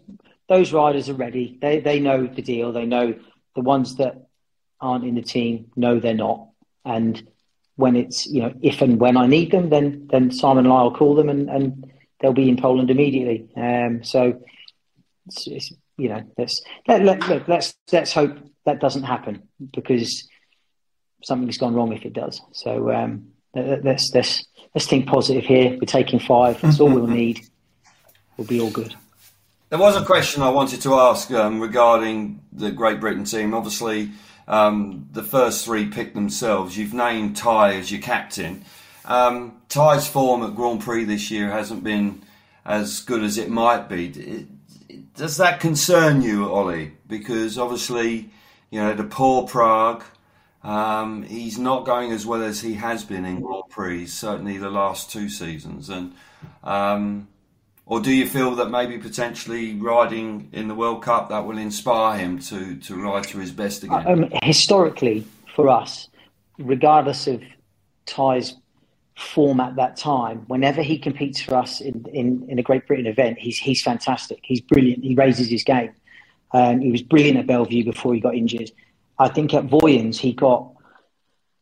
those riders are ready. They they know the deal. They know the ones that aren't in the team know they're not. And when it's you know if and when I need them, then then Simon and I will call them and, and they'll be in Poland immediately. Um, so, it's, it's, you know, let's let, let, let's let's hope that doesn't happen because something's gone wrong if it does. So um, let's let's let's think positive here. We're taking five. That's all we'll need. We'll be all good. There was a question I wanted to ask um, regarding the Great Britain team. Obviously, um, the first three picked themselves. You've named Tai as your captain. Um, Tai's form at Grand Prix this year hasn't been as good as it might be. Does that concern you, Olly? Because obviously, you know, the poor Prague, Um, he's not going as well as he has been in Grand Prix, certainly the last two seasons. And um, or do you feel that maybe potentially riding in the World Cup that will inspire him to, to ride to his best again? Um, historically, for us, regardless of Tai's form at that time, whenever he competes for us in, in, in a Great Britain event, he's, he's fantastic. He's brilliant. He raises his game. Um, he was brilliant at Belle Vue before he got injured. I think at Vojens, he got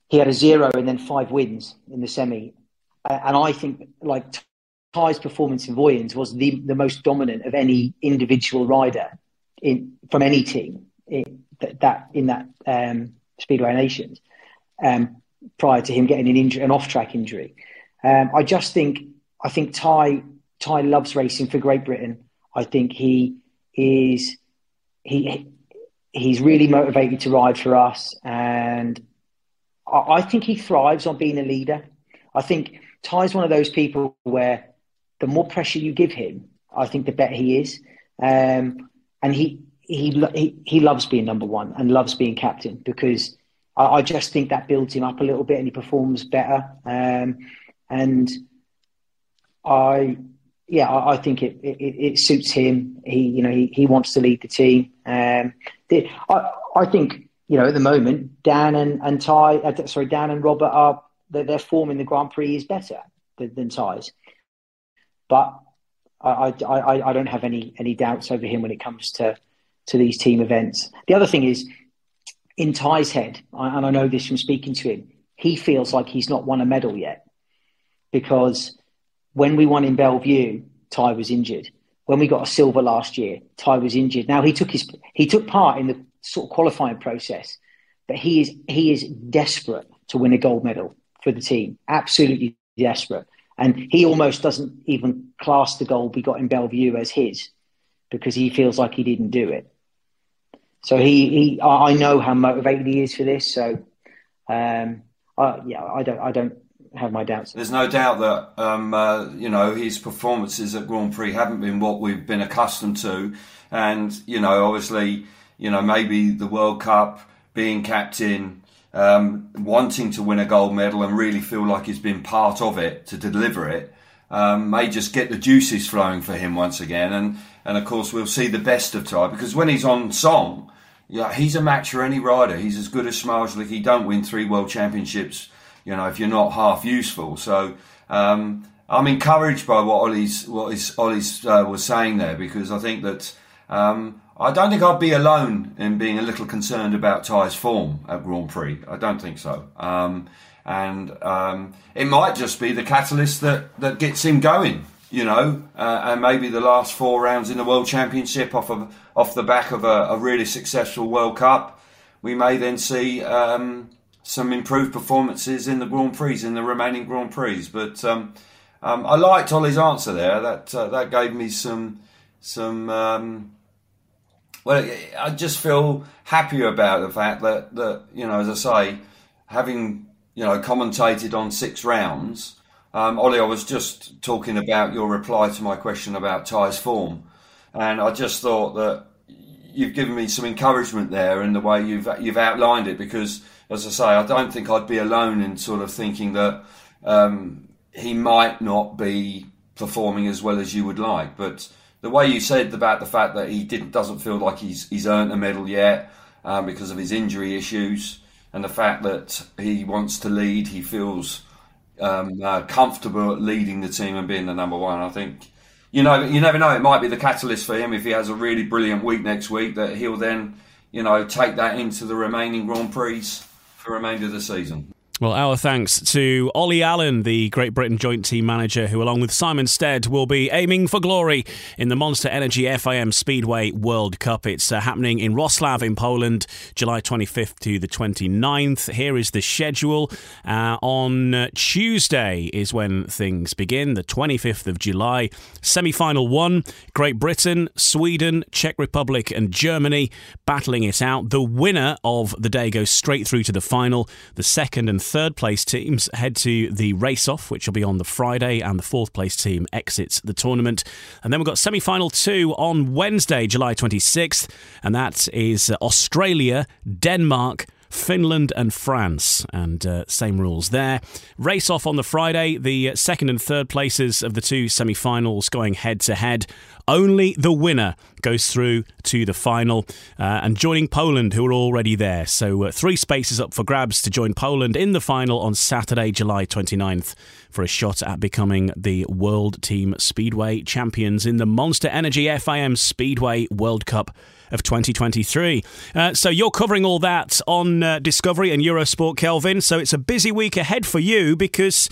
he had a zero and then five wins in the semi. and I think like Tai's performance in Vojens was the, the most dominant of any individual rider in from any team in, that in that um, Speedway Nations um, prior to him getting an injury, an off-track injury. Um, I just think I think Tai Tai loves racing for Great Britain. I think he is he he's really motivated to ride for us, and I, I think he thrives on being a leader. I think Tai's one of those people where the more pressure you give him, I think the better he is. Um, and he, he, he, he loves being number one and loves being captain because I, I, just think that builds him up a little bit and he performs better. Um, and I, yeah, I, I think it, it, it, suits him. He, you know, he, he wants to lead the team. Um, the, I, I think, you know, at the moment, Dan and, and Tai, uh, sorry, Dan and Robert are, their, their form in the Grand Prix is better than, than Tai's. But I, I, I don't have any any doubts over him when it comes to to these team events. The other thing is, in Tai's head, and I know this from speaking to him, he feels like he's not won a medal yet because when we won in Bellevue, Tai was injured. When we got a silver last year, Tai was injured. Now he took his he took part in the sort of qualifying process, but he is he is desperate to win a gold medal for the team. Absolutely desperate. And he almost doesn't even class the goal we got in Belle Vue as his because he feels like he didn't do it. So he, he I know how motivated he is for this. So, um, I, yeah, I don't, I don't have my doubts. There's no doubt that um, uh, you know his performances at Grand Prix haven't been what we've been accustomed to, and you know, obviously, you know, maybe the World Cup, being captain, um, wanting to win a gold medal and really feel like he's been part of it to deliver it, um, may just get the juices flowing for him once again. And, and of course, we'll see the best of Tai because when he's on song, yeah, he's a match for any rider. He's as good as Zmarzlik. He don't win three world championships, you know, if you're not half useful. So um, I'm encouraged by what Olly's what is Olly's uh, was saying there because I think that um, I don't think I'd be alone in being a little concerned about Tai's form at Grand Prix. I don't think so. Um, and um, it might just be the catalyst that, that gets him going, you know, uh, and maybe the last four rounds in the World Championship off of off the back of a, a really successful World Cup. We may then see um, some improved performances in the Grand Prix, in the remaining Grand Prix. But um, um, I liked Olly's answer there. That uh, that gave me some some um, well, I just feel happier about the fact that, that you know, as I say, having you know commentated on six rounds, um, Olly, I was just talking about your reply to my question about Tai's form, and I just thought that you've given me some encouragement there in the way you've you've outlined it because, as I say, I don't think I'd be alone in sort of thinking that um, he might not be performing as well as you would like, but the way you said about the fact that he didn't doesn't feel like he's he's earned a medal yet um, because of his injury issues, and the fact that he wants to lead, he feels um, uh, comfortable leading the team and being the number one. I think you know you never know; it might be the catalyst for him if he has a really brilliant week next week that he'll then you know take that into the remaining Grand Prix for the remainder of the season. Well, our thanks to Olly Allen, the Great Britain joint team manager, who, along with Simon Stead, will be aiming for glory in the Monster Energy FIM Speedway World Cup. It's uh, happening in Wroclaw in Poland, July 25th to the 29th. Here is the schedule. Uh, on uh, Tuesday is when things begin, the 25th of July. Semi final one Great Britain, Sweden, Czech Republic, and Germany battling it out. The winner of the day goes straight through to the final. The second and third place teams head to the race off, which will be on the Friday, and the fourth place team exits the tournament. And then we've got semi final two on Wednesday, July 26th, and that is Australia, Denmark, Finland and France, and uh, same rules there. Race off on the Friday, the second and third places of the two semi finals going head to head. Only the winner goes through to the final uh, and joining Poland, who are already there. So, uh, three spaces up for grabs to join Poland in the final on Saturday, July 29th, for a shot at becoming the World Team Speedway champions in the Monster Energy FIM Speedway World Cup of 2023. Uh, so you're covering all that on uh, Discovery and Eurosport, Kelvin. So it's a busy week ahead for you because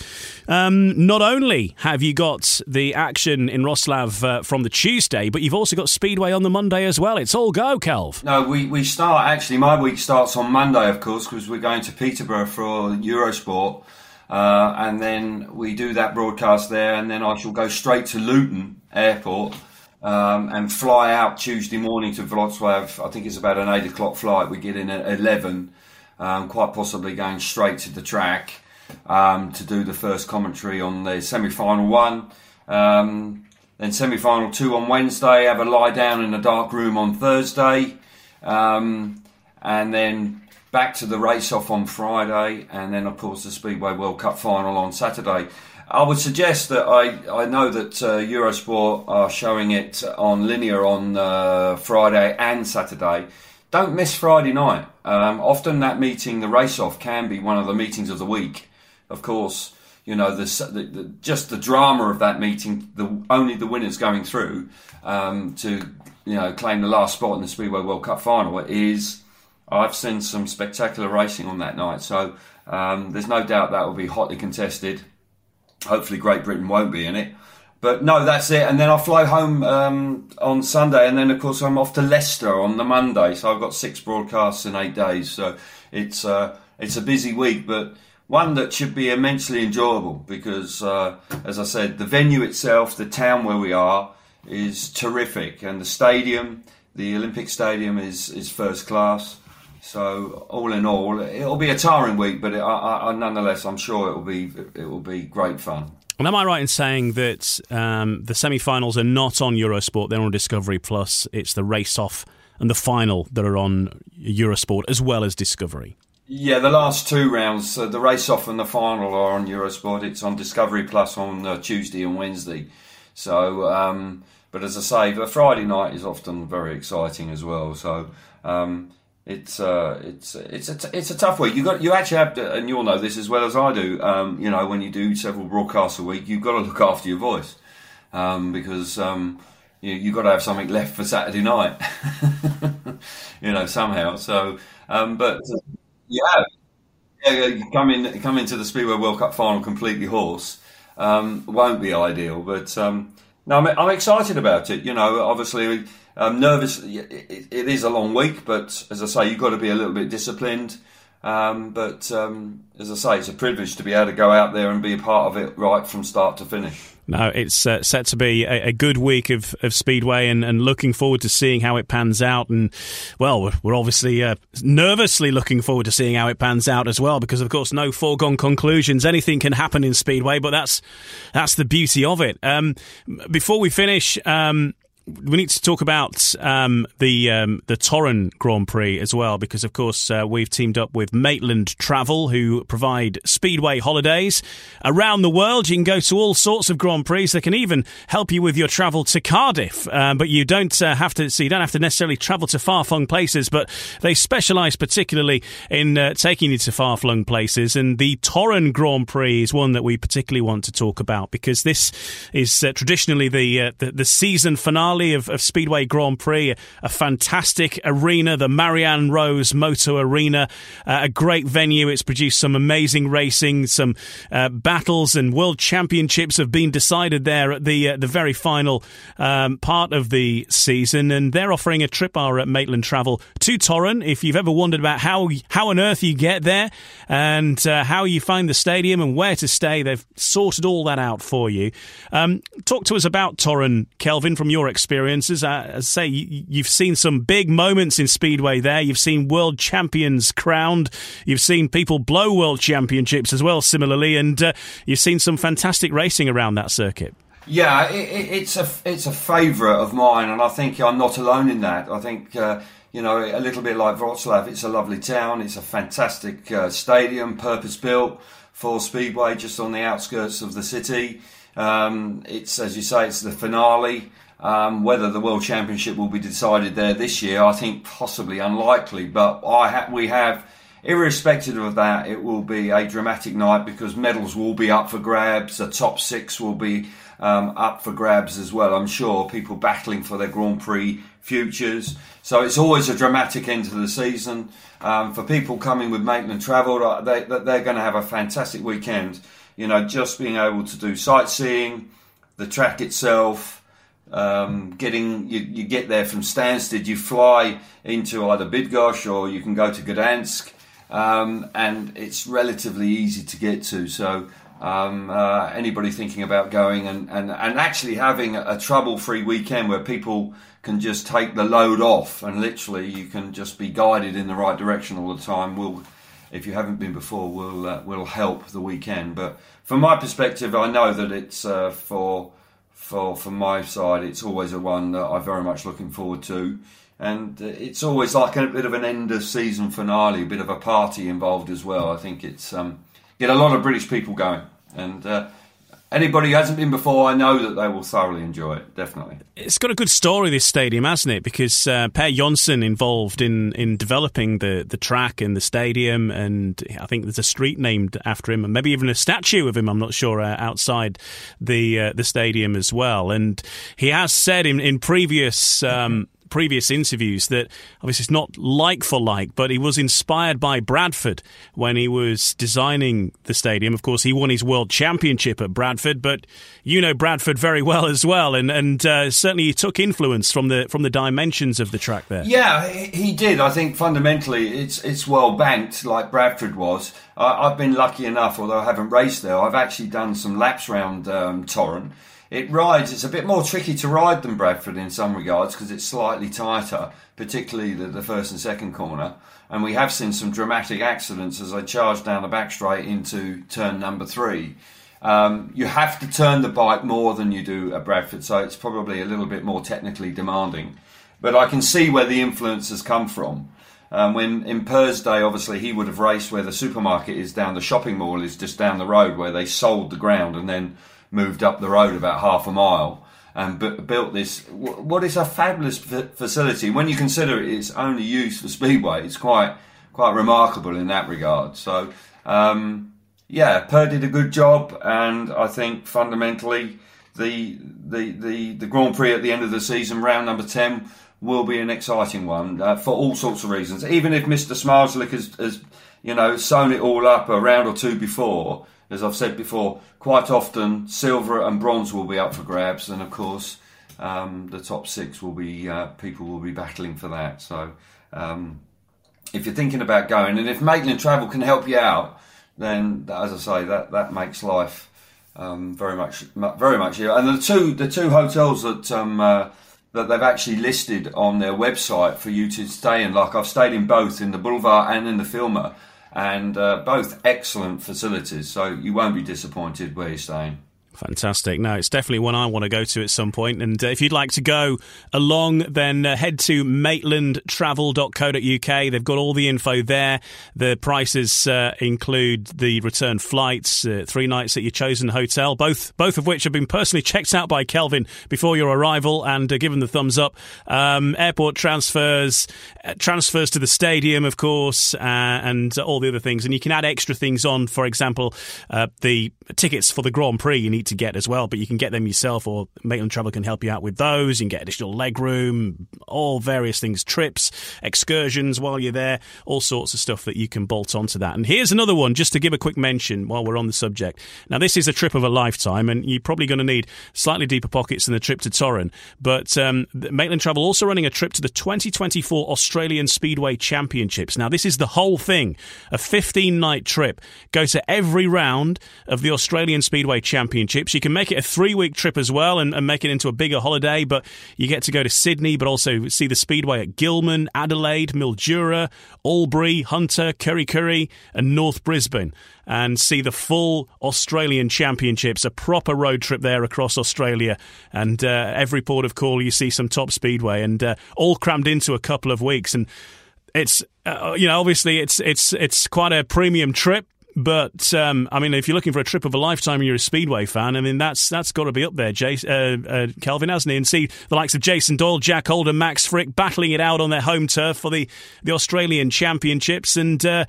um, not only have you got the action in Wroclaw uh, from the Tuesday, but you've also got Speedway on the Monday as well. It's all go, Kelv. No, we, we start, actually, my week starts on Monday, of course, because we're going to Peterborough for Eurosport. Uh, and then we do that broadcast there, and then I shall go straight to Luton Airport um, and fly out Tuesday morning to Wrocław. I think it's about an eight o'clock flight. We get in at eleven, um, quite possibly going straight to the track um, to do the first commentary on the semi-final one. Um, then semi-final two on Wednesday. Have a lie down in a dark room on Thursday, um, and then back to the race off on Friday, and then of course the Speedway World Cup final on Saturday. I would suggest that I, I know that uh, Eurosport are showing it on linear on uh, Friday and Saturday. Don't miss Friday night. Um, often that meeting, the race off, can be one of the meetings of the week. Of course, you know the, the, the just the drama of that meeting. The only the winners going through um, to you know claim the last spot in the Speedway World Cup final is. I've seen some spectacular racing on that night, so um, there's no doubt that will be hotly contested. Hopefully, Great Britain won't be in it. But no, that's it. And then I fly home um, on Sunday, and then of course I'm off to Leicester on the Monday. So I've got six broadcasts in eight days. So it's uh, it's a busy week, but one that should be immensely enjoyable because, uh, as I said, the venue itself, the town where we are, is terrific, and the stadium, the Olympic Stadium, is is first class. So all in all, it'll be a tiring week, but it, I, I, nonetheless, I'm sure it will be it will be great fun. And am I right in saying that um, the semi-finals are not on Eurosport; they're on Discovery Plus? It's the race-off and the final that are on Eurosport as well as Discovery. Yeah, the last two rounds, uh, the race-off and the final are on Eurosport. It's on Discovery Plus on uh, Tuesday and Wednesday. So, um, but as I say, the Friday night is often very exciting as well. So. Um, it's uh, it's it's a t- it's a tough week. You got you actually have to, and you'll know this as well as I do. Um, you know, when you do several broadcasts a week, you've got to look after your voice um, because um, you you've got to have something left for Saturday night. you know, somehow. So, um, but yeah, yeah, in come into the Speedway World Cup final completely hoarse. Um, won't be ideal, but um, no, I'm, I'm excited about it. You know, obviously I'm nervous. It, it is a long week, but as I say, you've got to be a little bit disciplined. Um, but um, as I say, it's a privilege to be able to go out there and be a part of it right from start to finish. No, it's uh, set to be a, a, good week of, of Speedway and, and, looking forward to seeing how it pans out. And, well, we're obviously uh, nervously looking forward to seeing how it pans out as well because, of course, no foregone conclusions. Anything can happen in Speedway, but that's, that's the beauty of it. Um, before we finish, um, we need to talk about um, the um, the Torun Grand Prix as well, because of course uh, we've teamed up with Maitland Travel, who provide speedway holidays around the world. You can go to all sorts of Grand Prix. They can even help you with your travel to Cardiff, um, but you don't uh, have to. So you don't have to necessarily travel to far flung places, but they specialise particularly in uh, taking you to far flung places. And the Torun Grand Prix is one that we particularly want to talk about because this is uh, traditionally the, uh, the the season finale finale of, of Speedway Grand Prix, a fantastic arena, the Marian Rose Moto Arena, uh, a great venue. It's produced some amazing racing, some uh, battles and world championships have been decided there at the uh, the very final um, part of the season, and they're offering a trip our at Maitland Travel to Torun. If you've ever wondered about how how on earth you get there and uh, how you find the stadium and where to stay, they've sorted all that out for you. Um, talk to us about Torun, Kelvin, from your experience experiences. Uh, as I say, you, have seen some big moments in Speedway there. You've seen world champions crowned. You've seen people blow world championships as well, similarly, and uh, you've seen some fantastic racing around that circuit. Yeah, it, it's a it's a favourite of mine, and I think I'm not alone in that. I think uh, you know, a little bit like Wroclaw, it's a lovely town. It's a fantastic uh, stadium, purpose built for Speedway, just on the outskirts of the city. Um, it's, as you say, it's the finale. Um, whether the World Championship will be decided there this year, I think possibly unlikely. But I ha- we have, irrespective of that, it will be a dramatic night because medals will be up for grabs. The top six will be um, up for grabs as well. I'm sure people battling for their Grand Prix futures. So it's always a dramatic end to the season. Um, for people coming with Maitland Travel, uh, they, they're going to have a fantastic weekend. You know, just being able to do sightseeing, the track itself, um, getting you, you, get there from Stansted, you fly into either Bydgoszcz or you can go to Gdansk, um, and it's relatively easy to get to. So um, uh, anybody thinking about going and, and, and actually having a, a trouble-free weekend where people can just take the load off and literally you can just be guided in the right direction all the time will if you haven't been before will uh, will help the weekend but from my perspective I know that it's uh, for for from my side, it's always a one that I'm very much looking forward to. And it's always like a bit of an end of season finale, a bit of a party involved as well. I think it's um, get a lot of British people going, and uh, anybody who hasn't been before, I know that they will thoroughly enjoy it. Definitely, it's got a good story. This stadium, hasn't it? Because uh, Per Jonsson involved in in developing the the track and the stadium, and I think there's a street named after him, and maybe even a statue of him. I'm not sure uh, outside the uh, the stadium as well. And he has said in in previous. Um, previous interviews that obviously it's not like for like, but he was inspired by Bradford when he was designing the stadium. Of course, he won his world championship at Bradford, but you know Bradford very well as well, and and uh, certainly he took influence from the from the dimensions of the track there. Yeah, he did. I think fundamentally it's it's well banked like Bradford was. I, have been lucky enough, although I haven't raced there, I've actually done some laps around um, Torun it rides, it's a bit more tricky to ride than Bradford in some regards because it's slightly tighter, particularly the, the, first and second corner. And we have seen some dramatic accidents as I charge down the back straight into turn number three. Um, you have to turn the bike more than you do at Bradford, so it's probably a little bit more technically demanding. But I can see where the influence has come from. Um, when in Per's day, obviously, he would have raced where the supermarket is down, the shopping mall is just down the road where they sold the ground and then moved up the road about half a mile and b- built this. what is a fabulous f- facility when you consider it's only used for speedway. It's quite quite remarkable in that regard. So um, yeah, Per did a good job, and I think fundamentally the the the the Grand Prix at the end of the season, round number ten. Will be an exciting one uh, for all sorts of reasons. Even if Mr. Zmarzlik has, has, you know, sewn it all up a round or two before, as I've said before, quite often silver and bronze will be up for grabs, and of course, um, the top six will be uh, people will be battling for that. So, um, if you're thinking about going, and if Maitland Travel can help you out, then as I say, that that makes life um, very much very much here. And the two the two hotels that um, uh, that they've actually listed on their website for you to stay in, like I've stayed in both in the Boulevard and in the Filmar and uh, both excellent facilities. So you won't be disappointed where you're staying. Fantastic. No, it's definitely one I want to go to at some point. And uh, if you'd like to go along, then uh, head to maitlandtravel.co.uk. They've got all the info there. The prices uh, include the return flights, uh, three nights at your chosen hotel, both both of which have been personally checked out by Kelvin before your arrival and uh, given the thumbs up. Um, airport transfers, uh, transfers to the stadium, of course, and all the other things. And you can add extra things on. For example, the tickets for the Grand Prix you need to get as well, but you can get them yourself, or Maitland Travel can help you out with those. You can get additional leg room, all various things, trips, excursions while you're there, all sorts of stuff that you can bolt onto that. And here's another one, just to give a quick mention while we're on the subject. Now, this is a trip of a lifetime, and you're probably going to need slightly deeper pockets than the trip to Torun. But um, Maitland Travel also running a trip to the 2024 Australian Speedway Championships. Now, this is the whole thing, a 15 night trip. Go to every round of the Australian Speedway Championships Championships. You can make it a three week trip as well and, and, make it into a bigger holiday, but you get to go to Sydney, but also see the Speedway at Gillman, Adelaide, Mildura, Albury, Hunter, Kurri Kurri, and North Brisbane and see the full Australian Championships, a proper road trip there across Australia. And uh, every port of call, you see some top speedway, and uh, all crammed into a couple of weeks. And it's uh, you know obviously it's it's it's quite a premium trip. But um, I mean, if you're looking for a trip of a lifetime and you're a Speedway fan, I mean that's that's got to be up there, Jay, uh, uh, Kelvin, hasn't he? And see the likes of Jason Doyle, Jack Holder, Max Fricke battling it out on their home turf for the, the Australian Championships, and uh,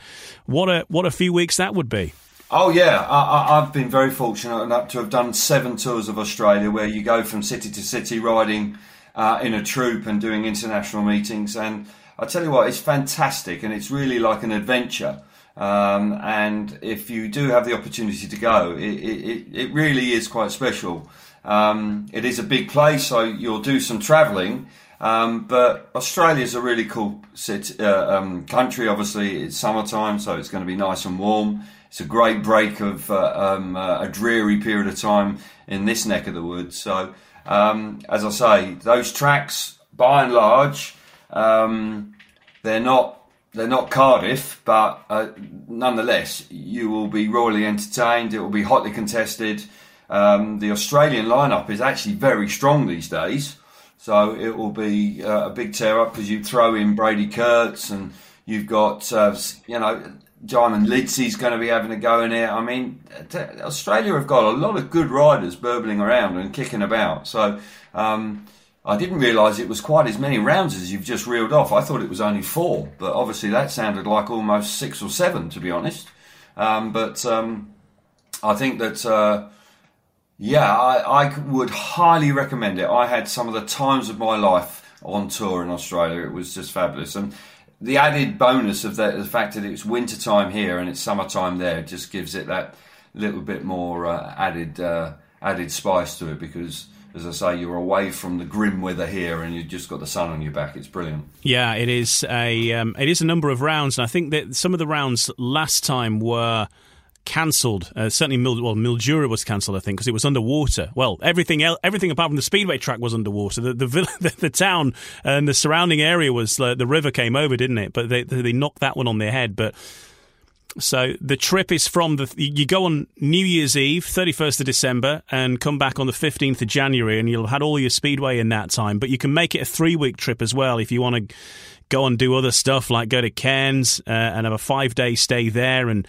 what a what a few weeks that would be. Oh yeah, I, have been very fortunate enough to have done seven tours of Australia, where you go from city to city riding uh, in a troop and doing international meetings. And I tell you what, it's fantastic, and it's really like an adventure. Um, and if you do have the opportunity to go, it, it, it really is quite special. Um, it is a big place, so you'll do some travelling. Um, but Australia is a really cool city, uh, um, country. Obviously, it's summertime, so it's going to be nice and warm. It's a great break of uh, um, uh, a dreary period of time in this neck of the woods. So, um, as I say, those tracks, by and large, they're not they're not Cardiff, but uh, nonetheless, you will be royally entertained. It will be hotly contested. Um, the Australian lineup is actually very strong these days, so it will be uh, a big tear up because you throw in Brady Kurtz and you've got uh, you know Jaimon Lidsey's going to be having a go in here. I mean, Australia have got a lot of good riders burbling around and kicking about. So um, I didn't realise it was quite as many rounds as you've just reeled off. I thought it was only four, but obviously that sounded like almost six or seven, to be honest. Um, but um, I think that. Uh, yeah, I, I would highly recommend it. I had some of the times of my life on tour in Australia. It was just fabulous. And the added bonus of the, the fact that it's winter time here and it's summertime there just gives it that little bit more uh, added uh, added spice to it because as I say, you're away from the grim weather here, and you've just got the sun on your back. It's brilliant. Yeah, it is a um, it is a number of rounds, and I think that some of the rounds last time were cancelled. Uh, certainly, well, Mildura was cancelled, I think, because it was underwater. Well, everything everything apart from the speedway track was underwater. The the, the, the town and the surrounding area was uh, the river came over, didn't it? But they they knocked that one on their head. But so the trip is from the you go on New Year's Eve, thirty first of December, and come back on the fifteenth of January, and you'll have had all your speedway in that time. But you can make it a three week trip as well if you want to go and do other stuff like go to Cairns uh, and have a five day stay there and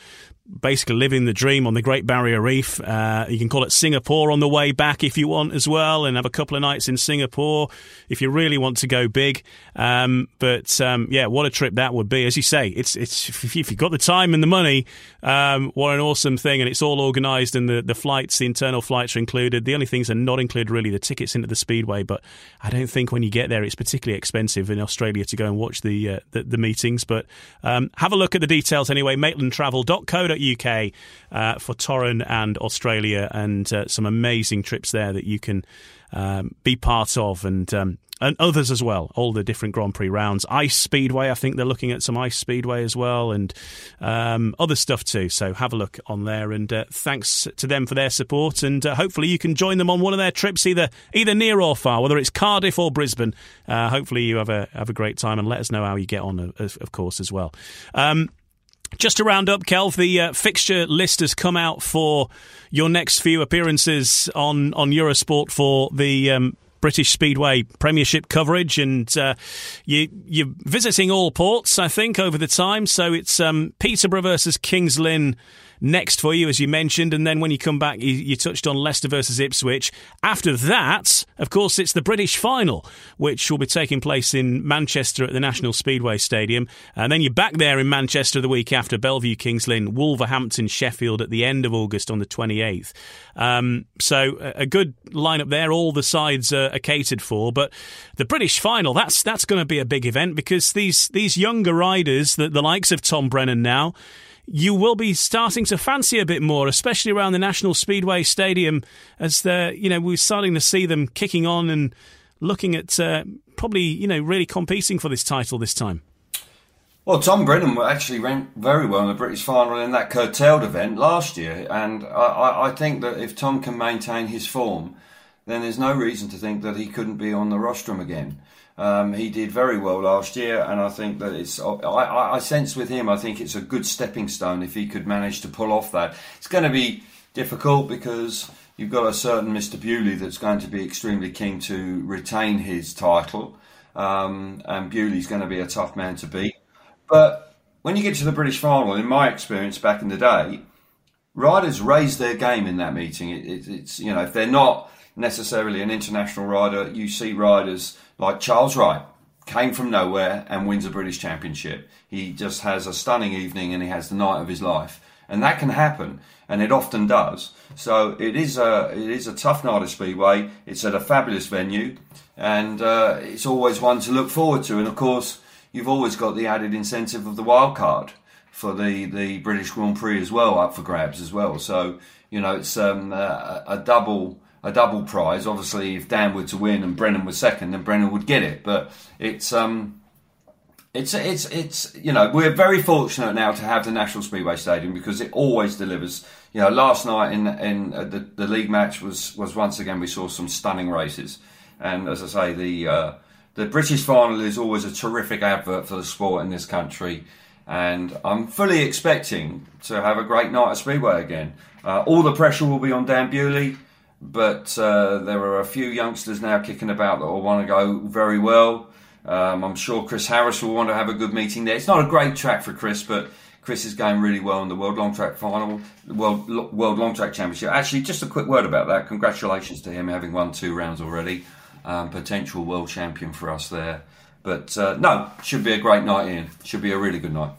basically living the dream on the Great Barrier Reef. Uh, you can call it Singapore on the way back if you want as well, and have a couple of nights in Singapore if you really want to go big. Um, but um, yeah, what a trip that would be! As you say, it's it's if you've got the time and the money, um, what an awesome thing! And it's all organised, and the the flights, the internal flights are included. The only things are not included really the tickets into the speedway. But I don't think when you get there, it's particularly expensive in Australia to go and watch the uh, the, the, meetings. But um, have a look at the details anyway. MaitlandTravel.co.uk UK uh, for Torun and Australia, and uh, some amazing trips there that you can um, be part of, and um, and others as well. All the different Grand Prix rounds, Ice Speedway. I think they're looking at some Ice Speedway as well, and um, other stuff too. So have a look on there, and uh, thanks to them for their support. And uh, hopefully you can join them on one of their trips, either either near or far, whether it's Cardiff or Brisbane. Uh, hopefully you have a have a great time, and let us know how you get on, of, of course, as well. Um, just to round up, Kelv, the uh, fixture list has come out for your next few appearances on, on Eurosport for the um, British Speedway Premiership coverage, and uh, you, you're visiting all ports, I think, over the time. So it's um, Peterborough versus Kings Lynn next for you, as you mentioned. And then when you come back, you, you, touched on Leicester versus Ipswich. After that, of course, it's the British final, which will be taking place in Manchester at the National Speedway Stadium. And then you're back there in Manchester the week after Belle Vue, Kings Lynn, Wolverhampton, Sheffield at the end of August on the 28th. Um, so a good lineup there. All the sides are, are catered for. But the British final, that's that's going to be a big event because these these younger riders, the, the likes of Tom Brennan now, you will be starting to fancy a bit more, especially around the National Speedway Stadium, as the you know we're starting to see them kicking on and looking at uh, probably you know really competing for this title this time. Well, Tom Brennan actually ran very well in the British final in that curtailed event last year, and I, I, think that if Tom can maintain his form, then there's no reason to think that he couldn't be on the rostrum again. Um, he did very well last year, and I think that it's. I, I, sense with him, I think it's a good stepping stone if he could manage to pull off that. It's going to be difficult because you've got a certain Mr. Bewley that's going to be extremely keen to retain his title, um, and Bewley's going to be a tough man to beat. But when you get to the British final, in my experience back in the day, riders raise their game in that meeting. It, it, it's you know if they're not necessarily an international rider, you see riders like Charles Wright came from nowhere and wins a British Championship. He just has a stunning evening and he has the night of his life, and that can happen, and it often does. So it is a it is a tough night at Speedway. It's at a fabulous venue, and uh, it's always one to look forward to. And of course, you've always got the added incentive of the wild card for the, the British Grand Prix as well up for grabs as well. So you know it's um, a, a, double a double prize. Obviously, if Dan were to win and Brennan was second, then Brennan would get it. But it's um, it's it's it's you know we're very fortunate now to have the National Speedway Stadium because it always delivers. You know, last night in in uh, the the league match was was once again we saw some stunning races, and as I say the uh, the British final is always a terrific advert for the sport in this country, and I'm fully expecting to have a great night at Speedway again. Uh, all the pressure will be on Dan Bewley, but uh, there are a few youngsters now kicking about that will want to go very well. Um, I'm sure Chris Harris will want to have a good meeting there. It's not a great track for Chris, but Chris is going really well in the World Long Track Final, World World Long Track Championship. Actually, just a quick word about that. Congratulations to him having won two rounds already um, potential world champion for us there. But uh, no, should be a great night in. Should be a really good night.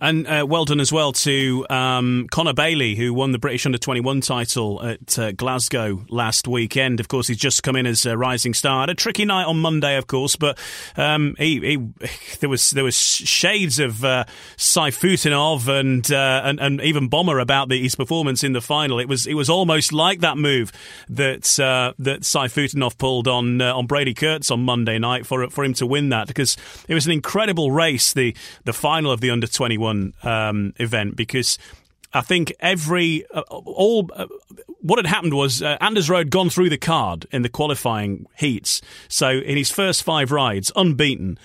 And uh, well done as well to um, Connor Bailey, who won the British Under 21 title at uh, Glasgow last weekend. Of course, he's just come in as a rising star. Had a tricky night on Monday, of course, but um, he, he, there was there was shades of uh, Sayfutdinov and, uh, and and even Bomber about the, his performance in the final. It was it was almost like that move that uh, that Sayfutdinov pulled on uh, on Brady Kurtz on Monday night for for him to win that because it was an incredible race. The the final of the Under 21 one um, event because I think every uh, all uh, what had happened was uh, Anders Rowe had gone through the card in the qualifying heats. So in his first five rides, unbeaten,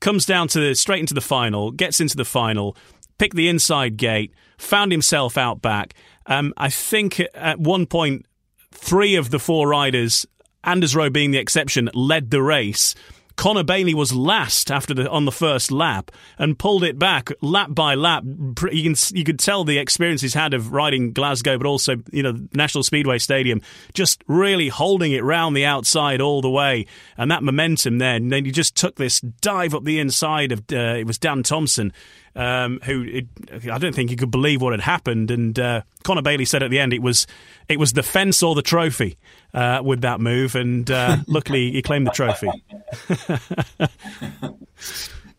comes down to the, straight into the final, gets into the final, picked the inside gate, found himself out back. Um, I think at one point, three of the four riders, Anders Rowe being the exception, led the race. Connor Bailey was last after the on the first lap and pulled it back lap by lap. You can you could tell the experience he's had of riding Glasgow, but also you know National Speedway Stadium, just really holding it round the outside all the way, and that momentum there. And then he just took this dive up the inside of uh, it was Dan Thompson um, who it, I don't think he could believe what had happened. And uh, Connor Bailey said at the end it was it was the fence or the trophy uh, with that move, and uh, luckily he claimed the trophy.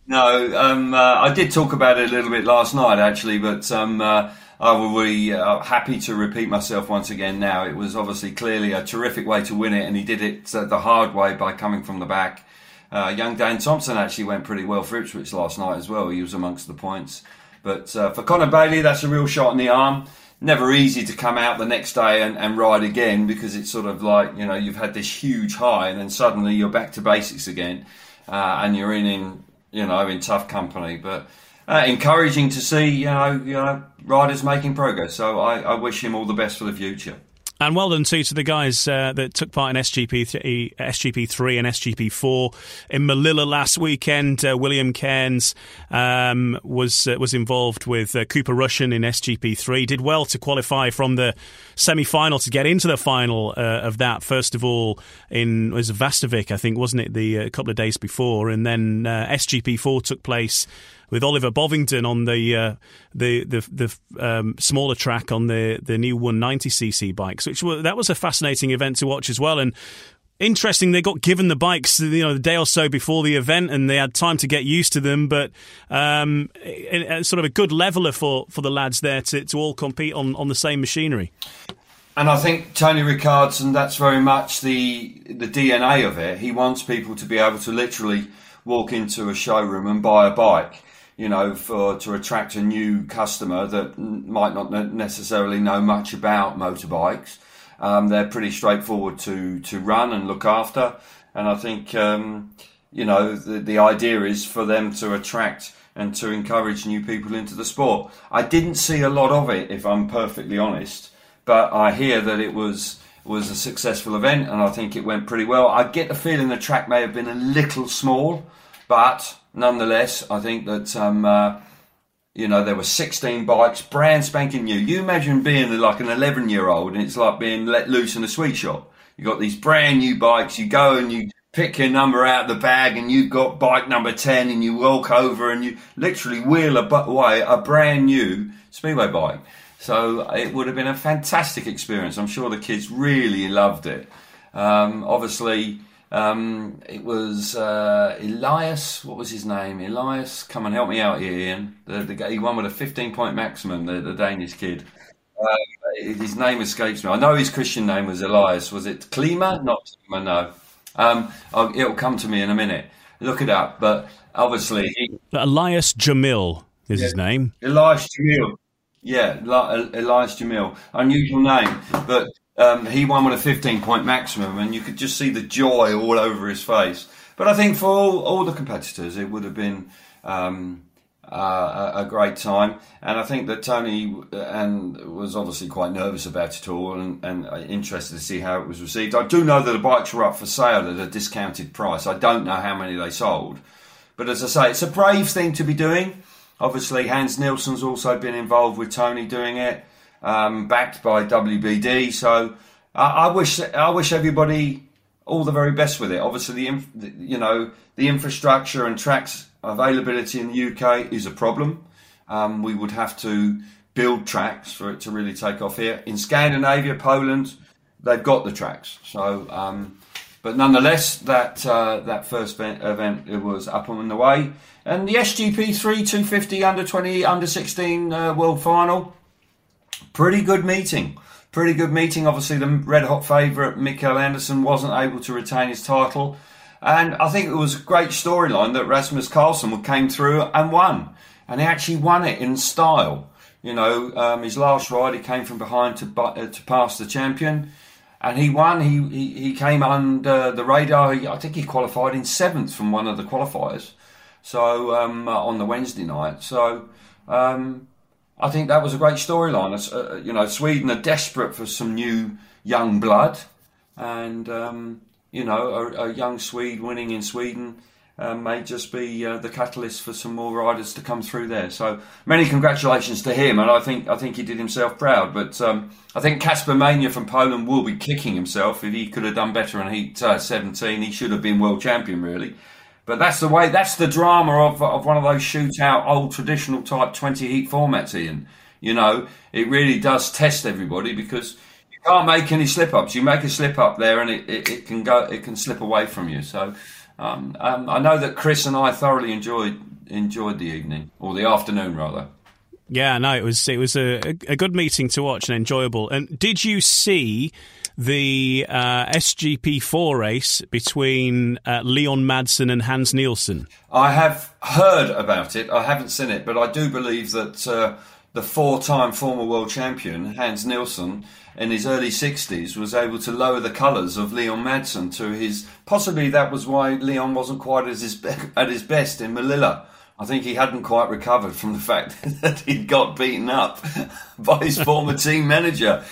no, um, uh, I did talk about it a little bit last night actually, but. Um, uh, I will be uh, happy to repeat myself once again now. It was obviously clearly a terrific way to win it, and he did it the hard way by coming from the back uh, young Dan Thompson actually went pretty well for Ipswich last night as well. He was amongst the points. But uh, for Connor Bailey, that's a real shot in the arm. Never easy to come out the next day and, and ride again because it's sort of like, you know, you've had this huge high and then suddenly you're back to basics again uh, and you're in, in, you know, in tough company. But uh, encouraging to see, you know, you know, riders making progress. So I, I wish him all the best for the future. And well done too to the guys uh, that took part in SGP th- SGP three and SGP four in Malilla last weekend. Uh, William Cairns um, was uh, was involved with uh, Cooper Russian in SGP three. Did well to qualify from the semi final to get into the final uh, of that. First of all, in was Västervik, I think, wasn't it? The uh, couple of days before, and then SGP four took place with Oliver Bovington on the uh, the the, the um, smaller track on the the new 190cc bikes, which were, that was a fascinating event to watch as well. And interesting, they got given the bikes you know the day or so before the event, and they had time to get used to them. But um, it, it, sort of a good leveler for for the lads there to to all compete on on the same machinery. And I think Tony Rickardsson, that's very much the the DNA of it. He wants people to be able to literally walk into a showroom and buy a bike you know, for to attract a new customer that might not necessarily know much about motorbikes. Um, they're pretty straightforward to to run and look after, and I think um, you know the the idea is for them to attract and to encourage new people into the sport. I didn't see a lot of it, if I'm perfectly honest, but I hear that it was was a successful event, and I think it went pretty well. I get the feeling the track may have been a little small, but nonetheless, I think that um, uh, you know there were 16 bikes, brand spanking new. You imagine being like an 11 year old, and it's like being let loose in a sweet shop. You got these brand new bikes. You go and you pick your number out of the bag, and you've got bike number 10, and you walk over and you literally wheel away a brand new speedway bike. So it would have been a fantastic experience. I'm sure the kids really loved it. Um, obviously, um, it was uh, Elias. What was his name? Elias. Come and help me out here, Ian. The, the he won with a 15 point maximum. The, the Danish kid. Uh, his name escapes me. I know his Christian name was Elias. Was it Klima? Not Klima, no. Um, it'll come to me in a minute. Look it up. But obviously, he, Elias Jamil is yeah, his name. Elias Jamil. Yeah, Elias Jamil. Unusual name, but um, he won with a 15 point maximum, and you could just see the joy all over his face. But I think for all, all the competitors, it would have been um, uh, a, great time. And I think that Tony uh, and was obviously quite nervous about it all and, and interested to see how it was received. I do know that the bikes were up for sale at a discounted price. I don't know how many they sold. But as I say, it's a brave thing to be doing. Obviously, Hans Nielsen's also been involved with Tony doing it, um, backed by WBD. So I, I, wish I wish everybody all the very best with it. Obviously, the, you know the infrastructure and tracks availability in the UK is a problem. Um, we would have to build tracks for it to really take off here. In Scandinavia, Poland, they've got the tracks. So, um, but nonetheless, that uh, that first event, it was up and the way. And the SGP 3 250 under 20, under 16 uh, World Final. Pretty good meeting. Pretty good meeting. Obviously, the red hot favourite, Mikkel Andersen, wasn't able to retain his title. And I think it was a great storyline that Rasmus Carlsen came through and won. And he actually won it in style. You know, um, his last ride, he came from behind to, uh, to pass the champion. And he won. He, he, he came under the radar. He, I think he qualified in seventh from one of the qualifiers. So um, on the Wednesday night. So um, I think that was a great storyline. Uh, you know, Sweden are desperate for some new young blood, and um, you know, a, a, young Swede winning in Sweden. Uh, may just be uh, the catalyst for some more riders to come through there. So many congratulations to him, and I think I think he did himself proud. But um, I think Kasper Mania from Poland will be kicking himself if he could have done better in Heat uh, 17. He should have been world champion, really. But that's the way. That's the drama of of one of those shootout, old traditional type twenty heat formats. Ian, you know, it really does test everybody because you can't make any slip ups. You make a slip up there, and it, it, it can go. It can slip away from you. So. Um, um, I know that Chris and I thoroughly enjoyed enjoyed the evening or the afternoon rather. Yeah, no, it was it was a, a good meeting to watch and enjoyable. And did you see the uh, SGP4 race between uh, Leon Madsen and Hans Nielsen? I have heard about it. I haven't seen it, but I do believe that uh, the four-time former world champion Hans Nielsen, in his early 60s, was able to lower the colours of Leon Madsen to his. Possibly that was why Leon wasn't quite as his, at his best in Malilla. I think he hadn't quite recovered from the fact that he'd got beaten up by his former team manager.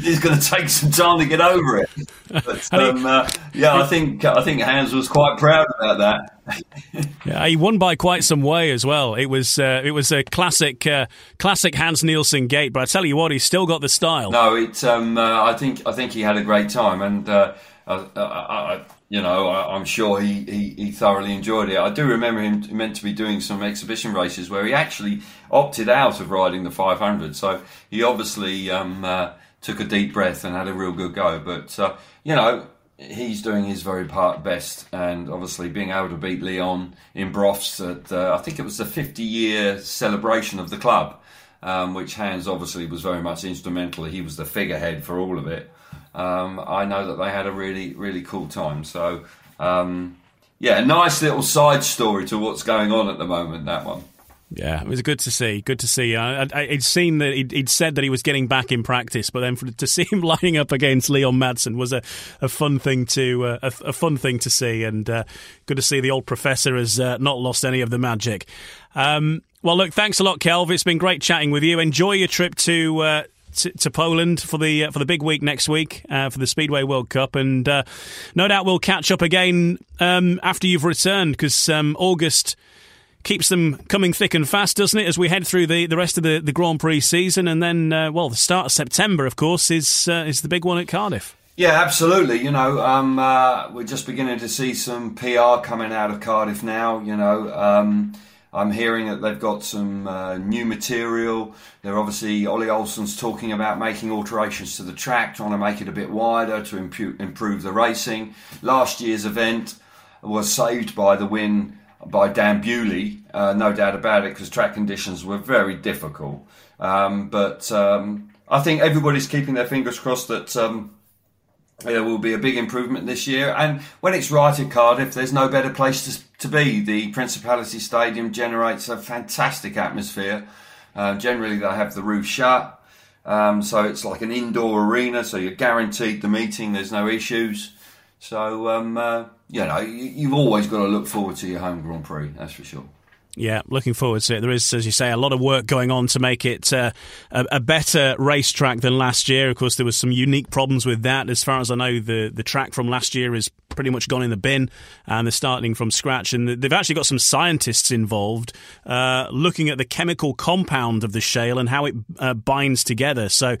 He's going to take some time to get over it. But, um, uh, yeah, I think I think Hans was quite proud about that. yeah, he won by quite some way as well. It was uh, it was a classic uh, classic Hans Nielsen gate, but I tell you what, he's still got the style. No, it. Um, uh, I think I think he had a great time, and uh, I, you know, I, am sure he, he, he, thoroughly enjoyed it. I do remember him meant to be doing some exhibition races where he actually opted out of riding the 500. So he obviously um, uh, took a deep breath and had a real good go. But, uh, you know, he's doing his very part best. And obviously being able to beat Leon in Brovst at, uh, I think it was the 50 year celebration of the club, um, which Hans obviously was very much instrumental. He was the figurehead for all of it um, I know that they had a really really cool time. So um, yeah, a nice little side story to what's going on at the moment. That one. Yeah, it was good to see. Good to see. I, I, would seen that he'd, he'd, said that he was getting back in practice, but then for, to see him lining up against Leon Madsen was a, a fun thing to uh, a, a, fun thing to see, and uh, good to see the old professor has uh, not lost any of the magic. Um, well, look, thanks a lot, Kelv. It's been great chatting with you. Enjoy your trip to. Uh, to, to, Poland for the uh, for the big week next week uh, for the Speedway World Cup, and no doubt we'll catch up again um, after you've returned because um, August keeps them coming thick and fast, doesn't it, as we head through the, the rest of the, the Grand Prix season? And then, uh, well, the start of September, of course, is uh, is the big one at Cardiff. Yeah, absolutely. You know, um, uh, we're just beginning to see some PR coming out of Cardiff now. You know, um, I'm hearing that they've got some uh, new material. They're obviously Ole Olsen's talking about making alterations to the track, trying to make it a bit wider to impu- improve the racing. Last year's event was saved by the win by Dan Bewley, uh, no doubt about it, because track conditions were very difficult. Um, but um, I think everybody's keeping their fingers crossed that um, there will be a big improvement this year. And when it's right at Cardiff, there's no better place to, to be. The Principality Stadium generates a fantastic atmosphere. Uh, generally, they have the roof shut. Um, so it's like an indoor arena, so you're guaranteed the meeting, there's no issues. So, um, uh, you know, you've always got to look forward to your home Grand Prix, that's for sure. Yeah, looking forward to it. There is, as you say, a lot of work going on to make it uh, a, a, better racetrack than last year. Of course, there was some unique problems with that. As far as I know, the, the track from last year is pretty much gone in the bin and they're starting from scratch. And they've actually got some scientists involved uh, looking at the chemical compound of the shale and how it uh, binds together. So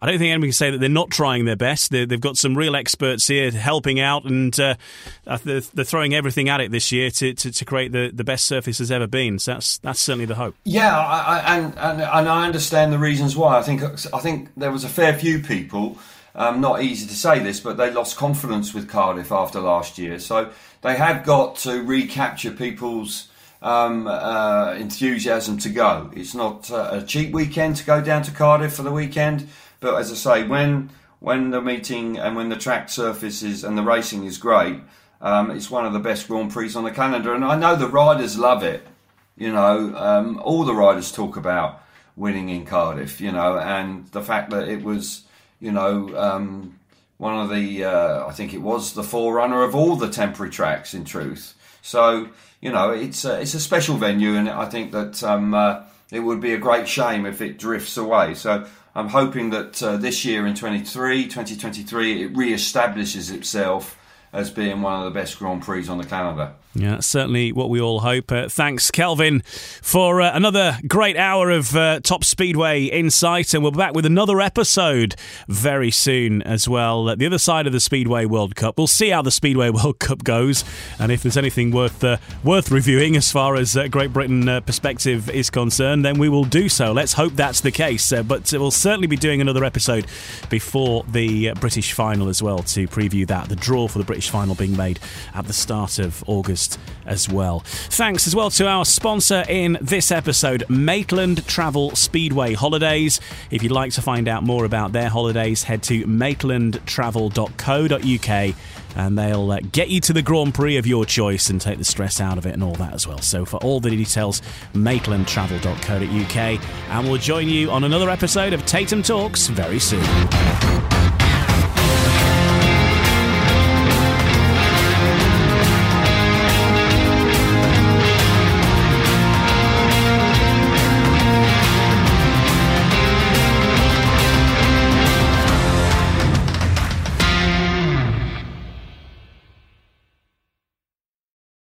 I don't think anyone can say that they're not trying their best. they have got some real experts here helping out and uh, they're, they're, throwing everything at it this year to, to, to, create the, the best surface has ever been. So that's that's certainly the hope. Yeah, I, I, and, and, and I understand the reasons why. I think I think there was a fair few people um, not easy to say this, but they lost confidence with Cardiff after last year. So they have got to recapture people's um, uh, enthusiasm to go. It's not uh, a cheap weekend to go down to Cardiff for the weekend, but as I say, when when the meeting and when the track surfaces and the racing is great, um, it's one of the best Grand Prix on the calendar. And I know the riders love it. You know, um, all the riders talk about winning in Cardiff. You know, and the fact that it was you know, um, one of the, uh, I think it was the forerunner of all the temporary tracks, in truth. So, you know, it's a, it's a special venue, and I think that um, uh, it would be a great shame if it drifts away. So I'm hoping that uh, this year in 23, 2023, it re-establishes itself as being one of the best Grand Prix on the calendar. Yeah, certainly what we all hope. Uh, thanks, Kelvin, for uh, another great hour of uh, Top Speedway Insight. And we'll be back with another episode very soon as well. The other side of the Speedway World Cup, we'll see how the Speedway World Cup goes and if there's anything worth uh, worth reviewing as far as uh, Great Britain uh, perspective is concerned, then we will do so. Let's hope that's the case. but we'll certainly be doing another episode before the British final as well to preview that. The draw for the British final being made at the start of August as well. Thanks as well to our sponsor in this episode, Maitland Travel Speedway Holidays. If you'd like to find out more about their holidays, head to maitlandtravel.co.uk and they'll uh, get you to the Grand Prix of your choice and take the stress out of it and all that as well. So, for all the details, maitlandtravel.co.uk, and we'll join you on another episode of Tatum Talks very soon.